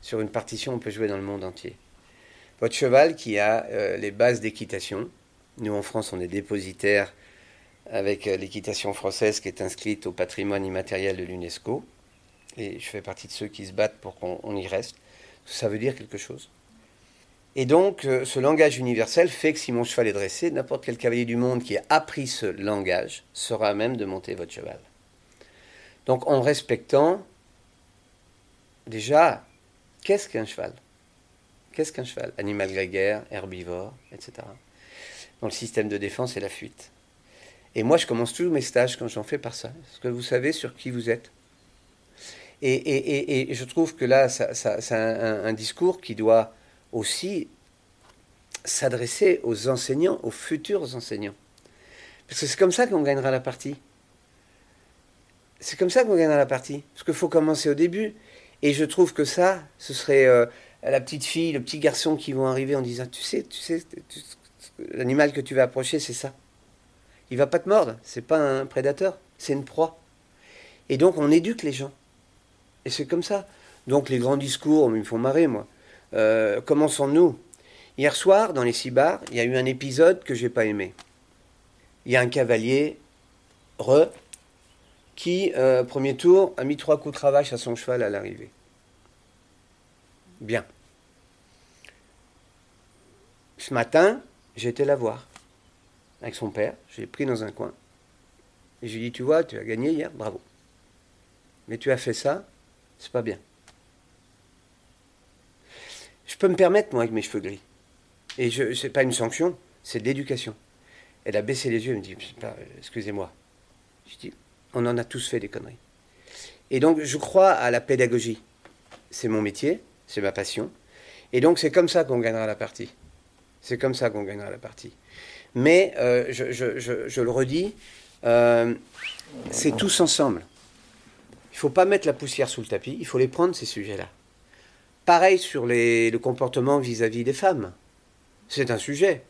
Sur une partition, on peut jouer dans le monde entier. Votre cheval qui a euh, les bases d'équitation, nous en France, on est dépositaire avec euh, l'équitation française qui est inscrite au patrimoine immatériel de l'UNESCO. Et je fais partie de ceux qui se battent pour qu'on y reste. Ça veut dire quelque chose. Et donc, euh, ce langage universel fait que si mon cheval est dressé, n'importe quel cavalier du monde qui a appris ce langage sera à même de monter votre cheval. Donc, en respectant, déjà, qu'est-ce qu'un cheval? Qu'est-ce qu'un cheval? Animal grégaire, herbivore, etc. Dans le système de défense et la fuite. Et moi, je commence tous mes stages quand j'en fais par ça. Est-ce que vous savez sur qui vous êtes et, et, et, je trouve que là, c'est un, un, discours qui doit aussi s'adresser aux enseignants, aux futurs enseignants. Parce que c'est comme ça qu'on gagnera la partie. C'est comme ça qu'on gagnera la partie. Parce qu'il faut commencer au début. Et je trouve que ça, ce serait euh, la petite fille, le petit garçon qui vont arriver en disant, tu sais, tu sais, l'animal que tu vas approcher, c'est ça il va pas te mordre. C'est pas un prédateur, c'est une proie. Et donc on éduque les gens. Et c'est comme ça. Donc les grands discours, me font marrer, moi. Euh, commençons-nous. Hier soir, dans les six bars, il y a eu un épisode que j'ai pas aimé. Il y a un cavalier, re, qui, euh, premier tour, a mis trois coups de cravache à son cheval à l'arrivée. Bien. Ce matin, été la voir. Avec son père. Je l'ai pris dans un coin. Et je lui ai dit, tu vois, tu as gagné hier, bravo. Mais tu as fait ça, c'est pas bien. Je peux me permettre, moi, avec mes cheveux gris. Et ce n'est pas une sanction, c'est de l'éducation. Elle a baissé les yeux, elle me dit, excusez-moi. Je dis, on en a tous fait des conneries. Et donc, je crois à la pédagogie. C'est mon métier, c'est ma passion. Et donc, c'est comme ça qu'on gagnera la partie. C'est comme ça qu'on gagnera la partie. Mais, euh, je, le redis, euh, c'est tous ensemble. Il ne faut pas mettre la poussière sous le tapis, il faut les prendre, ces sujets-là. Pareil sur le comportement vis-à-vis des femmes. C'est un sujet.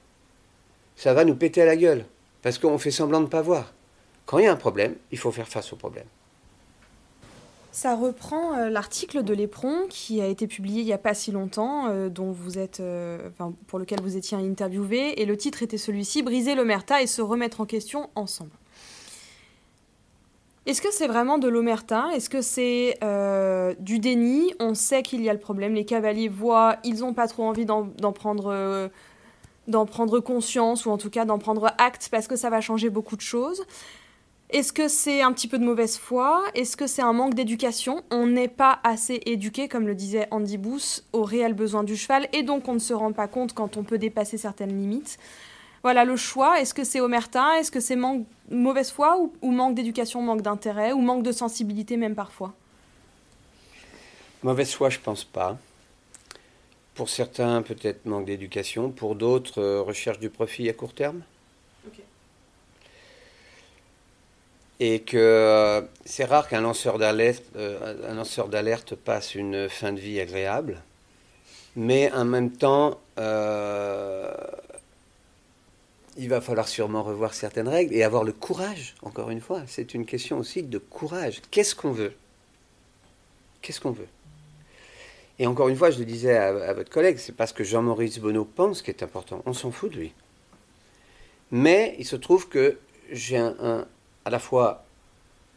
Ça va nous péter à la gueule, parce qu'on fait semblant de ne pas voir. Quand il y a un problème, il faut faire face au problème. Ça reprend euh, l'article de Lépron qui a été publié il n'y a pas si longtemps, euh, dont vous êtes, euh, pour lequel vous étiez interviewé, et le titre était celui-ci Briser l'omerta et se remettre en question ensemble. Est-ce que c'est vraiment de l'omerta? Est-ce que c'est du déni? On sait qu'il y a le problème. Les cavaliers voient, ils n'ont pas trop envie d'en prendre, d'en prendre conscience ou en tout cas d'en prendre acte parce que ça va changer beaucoup de choses. Est-ce que c'est un petit peu de mauvaise foi? Est-ce que c'est un manque d'éducation? On n'est pas assez éduqué, comme le disait Andy Booth, aux réels besoins du cheval, et donc on ne se rend pas compte quand on peut dépasser certaines limites. Voilà le choix. Est-ce que c'est omerta? Est-ce que c'est mauvaise foi ou, manque d'éducation, manque d'intérêt ou manque de sensibilité même parfois? Mauvaise foi, je pense pas. Pour certains, peut-être manque d'éducation. Pour d'autres, euh, recherche du profit à court terme. Et que euh, c'est rare qu'un lanceur d'alerte, euh, d'alerte passe une fin de vie agréable, mais en même temps, euh, il va falloir sûrement revoir certaines règles et avoir le courage. Encore une fois, c'est une question aussi de courage. Qu'est-ce qu'on veut? Qu'est-ce qu'on veut? Et encore une fois, je le disais à, à votre collègue, c'est parce que Jean-Maurice Bonneau pense qui est important. On s'en fout de lui. Mais il se trouve que j'ai un à la fois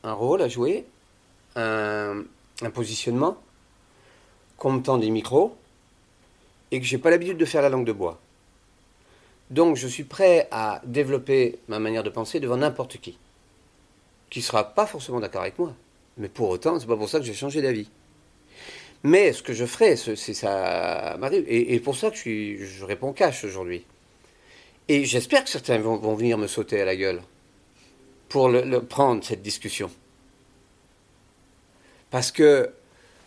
un rôle à jouer, un, positionnement, qu'on me tend des micros, et que je n'ai pas l'habitude de faire la langue de bois. Donc je suis prêt à développer ma manière de penser devant n'importe qui, qui ne sera pas forcément d'accord avec moi. Mais pour autant, c'est pas pour ça que j'ai changé d'avis. Mais ce que je ferai, c'est ça m'arrive. Et, pour ça que je, réponds cash aujourd'hui. Et j'espère que certains vont venir me sauter à la gueule pour le, prendre, cette discussion. Parce que,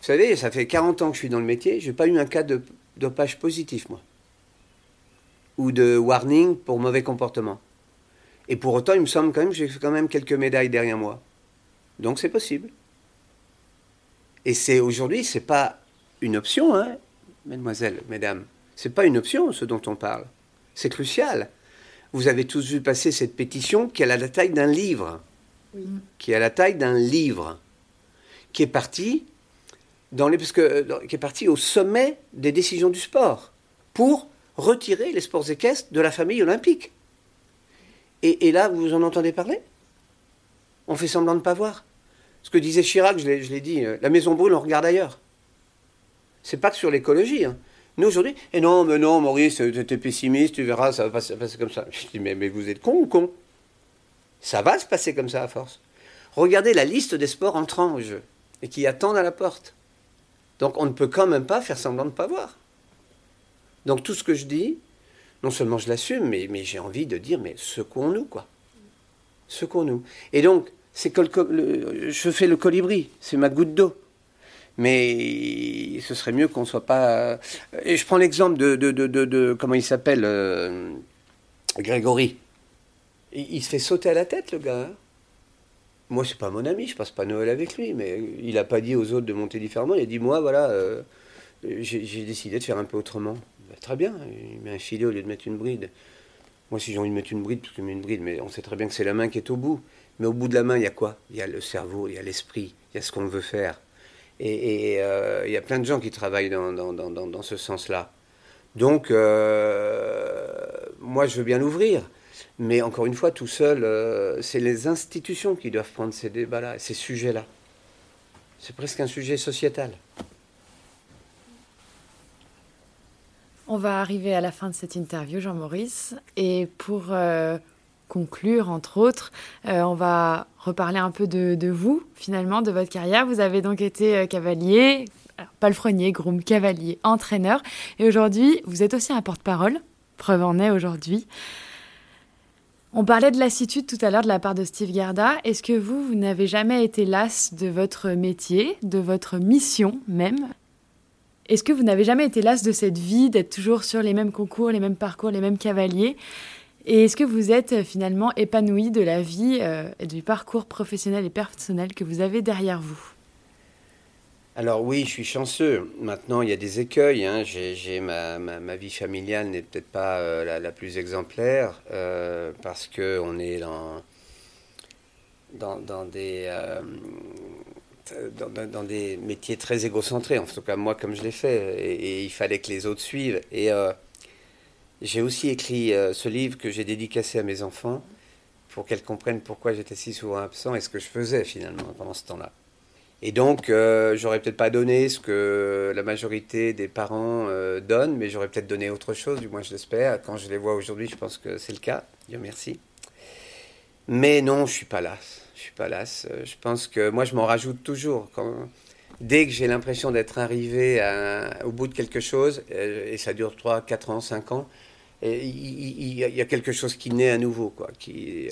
vous savez, ça fait 40 ans que je suis dans le métier, je n'ai pas eu un cas de dopage positif, moi. Ou de warning pour mauvais comportement. Et pour autant, il me semble quand même que j'ai quand même quelques médailles derrière moi. Donc c'est possible. Et c'est aujourd'hui, c'est pas une option, hein, mesdemoiselles, mesdames. C'est pas une option ce dont on parle. C'est crucial. Vous avez tous vu passer cette pétition qui a la taille d'un livre. Qui a la taille d'un livre. Qui est parti dans les, parce que, qui est parti au sommet des décisions du sport pour retirer les sports équestres de la famille olympique. Et, là, vous en entendez parler? On fait semblant de ne pas voir. Ce que disait Chirac, je l'ai dit, euh, la maison brûle, on regarde ailleurs. C'est pas que sur l'écologie. Hein. Nous aujourd'hui, et non, mais non, Maurice, tu es pessimiste, tu verras, ça va passer, comme ça. Je dis, mais, vous êtes con ou con? Ça va se passer comme ça à force. Regardez la liste des sports entrant au jeu et qui attendent à la porte. Donc on ne peut quand même pas faire semblant de ne pas voir. Donc tout ce que je dis, non seulement je l'assume, mais, mais j'ai envie de dire, mais secouons-nous, quoi. Secouons-nous. Et donc, c'est je fais le colibri, c'est ma goutte d'eau mais ce serait mieux qu'on soit pas. Et je prends l'exemple de, de, de, de, comment il s'appelle, euh, Grégory. Il, se fait sauter à la tête, le gars. Hein. Moi, c'est pas mon ami, je passe pas Noël avec lui, mais il a pas dit aux autres de monter différemment. Il a dit moi, voilà, euh, j'ai décidé de faire un peu autrement. Bah, très bien, il met un filet au lieu de mettre une bride. Moi, si j'ai envie de mettre une bride, je mets une bride, mais on sait très bien que c'est la main qui est au bout. Mais au bout de la main, il y a quoi? Il y a le cerveau, il y a l'esprit, il y a ce qu'on veut faire. Et euh, il y a plein de gens qui travaillent dans, dans, dans, ce sens-là. Donc, euh, moi, je veux bien l'ouvrir. Mais encore une fois, tout seul, euh, c'est les institutions qui doivent prendre ces débats-là, ces sujets-là. C'est presque un sujet sociétal. On va arriver à la fin de cette interview, Jean-Maurice. Et pour conclure, entre autres, on va reparler un peu de, vous, finalement, de votre carrière. Vous avez donc été cavalier, palefrenier, groom, cavalier, entraîneur, et aujourd'hui, vous êtes aussi un porte-parole, preuve en est aujourd'hui. On parlait de lassitude tout à l'heure de la part de Steve Garda. Est-ce que vous, vous n'avez jamais été las de votre métier, de votre mission même? Est-ce que vous n'avez jamais été las de cette vie, d'être toujours sur les mêmes concours, les mêmes parcours, les mêmes cavaliers? Et est-ce que vous êtes euh, finalement épanoui de la vie euh, et du parcours professionnel et personnel que vous avez derrière vous? Alors oui, je suis chanceux. Maintenant, il y a des écueils. Hein. Ma, ma, vie familiale n'est peut-être pas euh, la, plus exemplaire parce que on est dans, dans, des dans, des métiers très égocentrés. En tout cas, moi, comme je l'ai fait, et, il fallait que les autres suivent. Et j'ai aussi écrit ce livre que j'ai dédicacé à mes enfants pour qu'elles comprennent pourquoi j'étais si souvent absent et ce que je faisais finalement pendant ce temps-là. Et donc, euh, j'aurais peut-être pas donné ce que la majorité des parents euh, donnent, mais j'aurais peut-être donné autre chose, du moins je l'espère. Quand je les vois aujourd'hui, je pense que c'est le cas. Dieu merci. Mais non, je suis pas las. Je suis pas las. Euh, je pense que moi, je m'en rajoute toujours. Dès que j'ai l'impression d'être arrivé au bout de quelque chose, et ça dure 3, 4 ans, 5 ans, il y, a quelque chose qui naît à nouveau, quoi, qui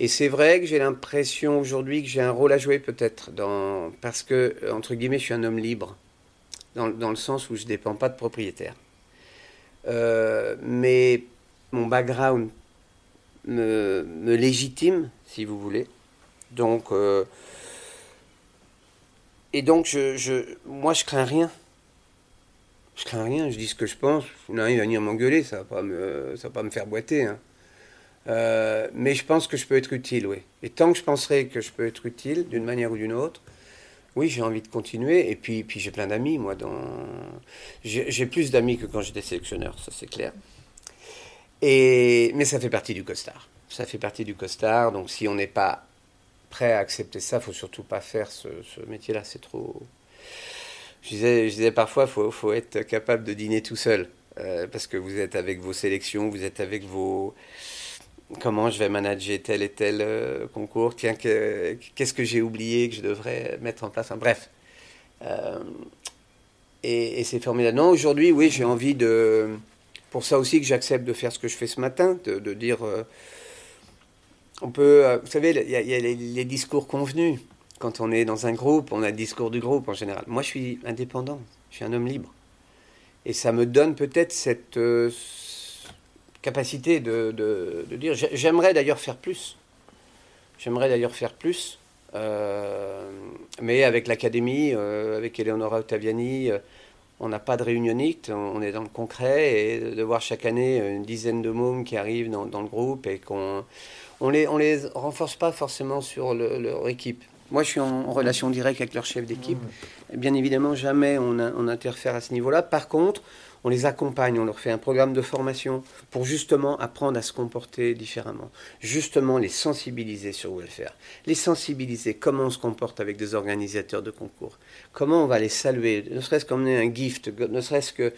et c'est vrai que j'ai l'impression aujourd'hui que j'ai un rôle à jouer peut-être, dans... parce que, entre guillemets, je suis un homme libre, dans, dans le sens où je ne dépends pas de propriétaire. Euh, mais mon background me, me, légitime, si vous voulez. Donc, euh, et donc, je, je, moi, je crains rien. Je crains rien, je dis ce que je pense. Il va venir m'engueuler, ça ne va, va, pas me faire boiter. Hein. Euh, mais je pense que je peux être utile, oui. Et tant que je penserai que je peux être utile d'une manière ou d'une autre, oui, j'ai envie de continuer. Et puis, puis j'ai plein d'amis, moi. Dans... J'ai plus d'amis que quand j'étais sélectionneur, ça c'est clair. Et... Mais ça fait partie du costard. Ça fait partie du costard. Donc si on n'est pas prêt à accepter ça, faut surtout pas faire ce, métier-là. C'est trop. Je disais, parfois, il faut, faut, être capable de dîner tout seul. Euh, parce que vous êtes avec vos sélections, vous êtes avec vos, comment je vais manager tel et tel euh, concours, tiens, qu'est-ce que j'ai oublié que je devrais mettre en place, bref. Euh, et, c'est formidable. Non, aujourd'hui, oui, j'ai envie de... Pour ça aussi que j'accepte de faire ce que je fais ce matin, de, dire... On peut... vous savez, il y a, les, discours convenus. Quand on est dans un groupe, on a le discours du groupe en général. Moi, je suis indépendant, je suis un homme libre. Et ça me donne peut-être cette capacité de, de, dire. J'aimerais d'ailleurs faire plus. J'aimerais d'ailleurs faire plus. Euh, mais avec l'académie, euh, avec Eleonora Ottaviani, euh, on n'a pas de réunionnite, on, est dans le concret et de voir chaque année une dizaine de mômes qui arrivent dans, dans le groupe et qu'on on les, on les renforce pas forcément sur leur équipe. Moi, je suis en, relation directe avec leur chef d'équipe. Bien évidemment, jamais on, on interfère à ce niveau-là. Par contre, on les accompagne, on leur fait un programme de formation pour justement apprendre à se comporter différemment, justement les sensibiliser sur welfare, les sensibiliser comment on se comporte avec des organisateurs de concours, comment on va les saluer, ne serait-ce qu'emmener un gift, ne serait-ce que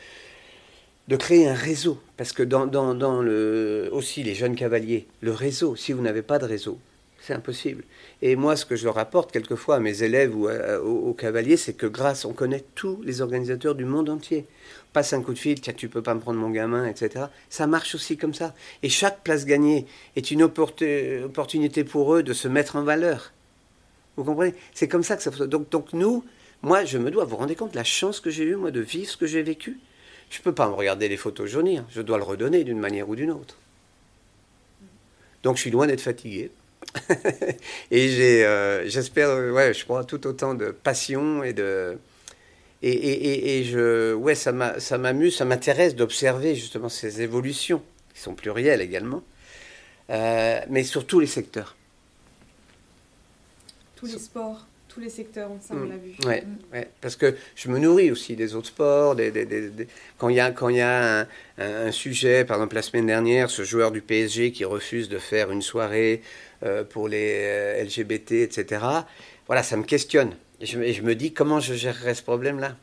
de créer un réseau, parce que dans, dans, le, aussi les jeunes cavaliers, le réseau, si vous n'avez pas de réseau, c'est impossible. Et moi, ce que je leur apporte quelquefois à mes élèves ou aux, cavaliers, c'est que grâce, on connaît tous les organisateurs du monde entier passe un coup de fil, tiens, tu peux pas me prendre mon gamin, etc. Ça marche aussi comme ça. Et chaque place gagnée est une opportunité pour eux de se mettre en valeur. Vous comprenez? C'est comme ça que ça donc, donc nous, moi, je me dois, vous vous rendez compte, la chance que j'ai eue, moi, de vivre ce que j'ai vécu Je ne peux pas me regarder les photos jaunir, je dois le redonner d'une manière ou d'une autre. Donc je suis loin d'être fatigué. et euh, j'espère, ouais, je crois, tout autant de passion et de, et, je, ouais, ça m'amuse, ça m'intéresse d'observer justement ces évolutions, qui sont plurielles également, euh, mais sur tous les secteurs. Tous les sports, tous les secteurs, ça on mm. l'a vu. Ouais, ouais, parce que je me nourris aussi des autres sports. Des, quand il y a, quand y a un, sujet, par exemple la semaine dernière, ce joueur du PSG qui refuse de faire une soirée pour les euh, LGBT, etc., voilà, ça me questionne. Et je, me dis comment je gérerais ce problème-là?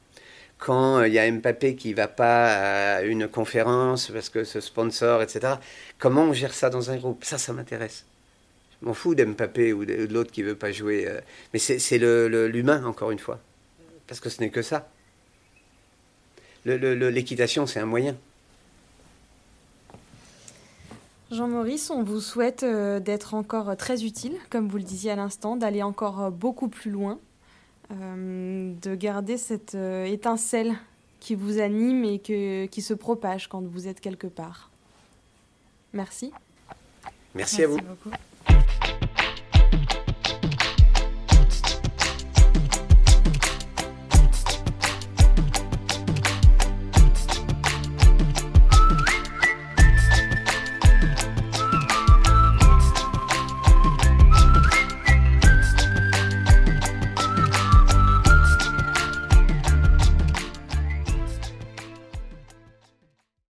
Quand il y a Mbappé qui va pas à une conférence parce que ce sponsor, etc. Comment on gère ça dans un groupe? Ça, ça m'intéresse. Je m'en fous d'Mbappé ou de l'autre qui veut pas jouer. euh, Mais c'est l'humain, encore une fois. Parce que ce n'est que ça. L'équitation, c'est un moyen. Jean-Maurice, on vous souhaite euh, d'être encore très utile, comme vous le disiez à l'instant, d'aller encore euh, beaucoup plus loin, euh, de garder cette euh, étincelle qui vous anime et que, qui se propage quand vous êtes quelque part. Merci. Merci, à vous. beaucoup.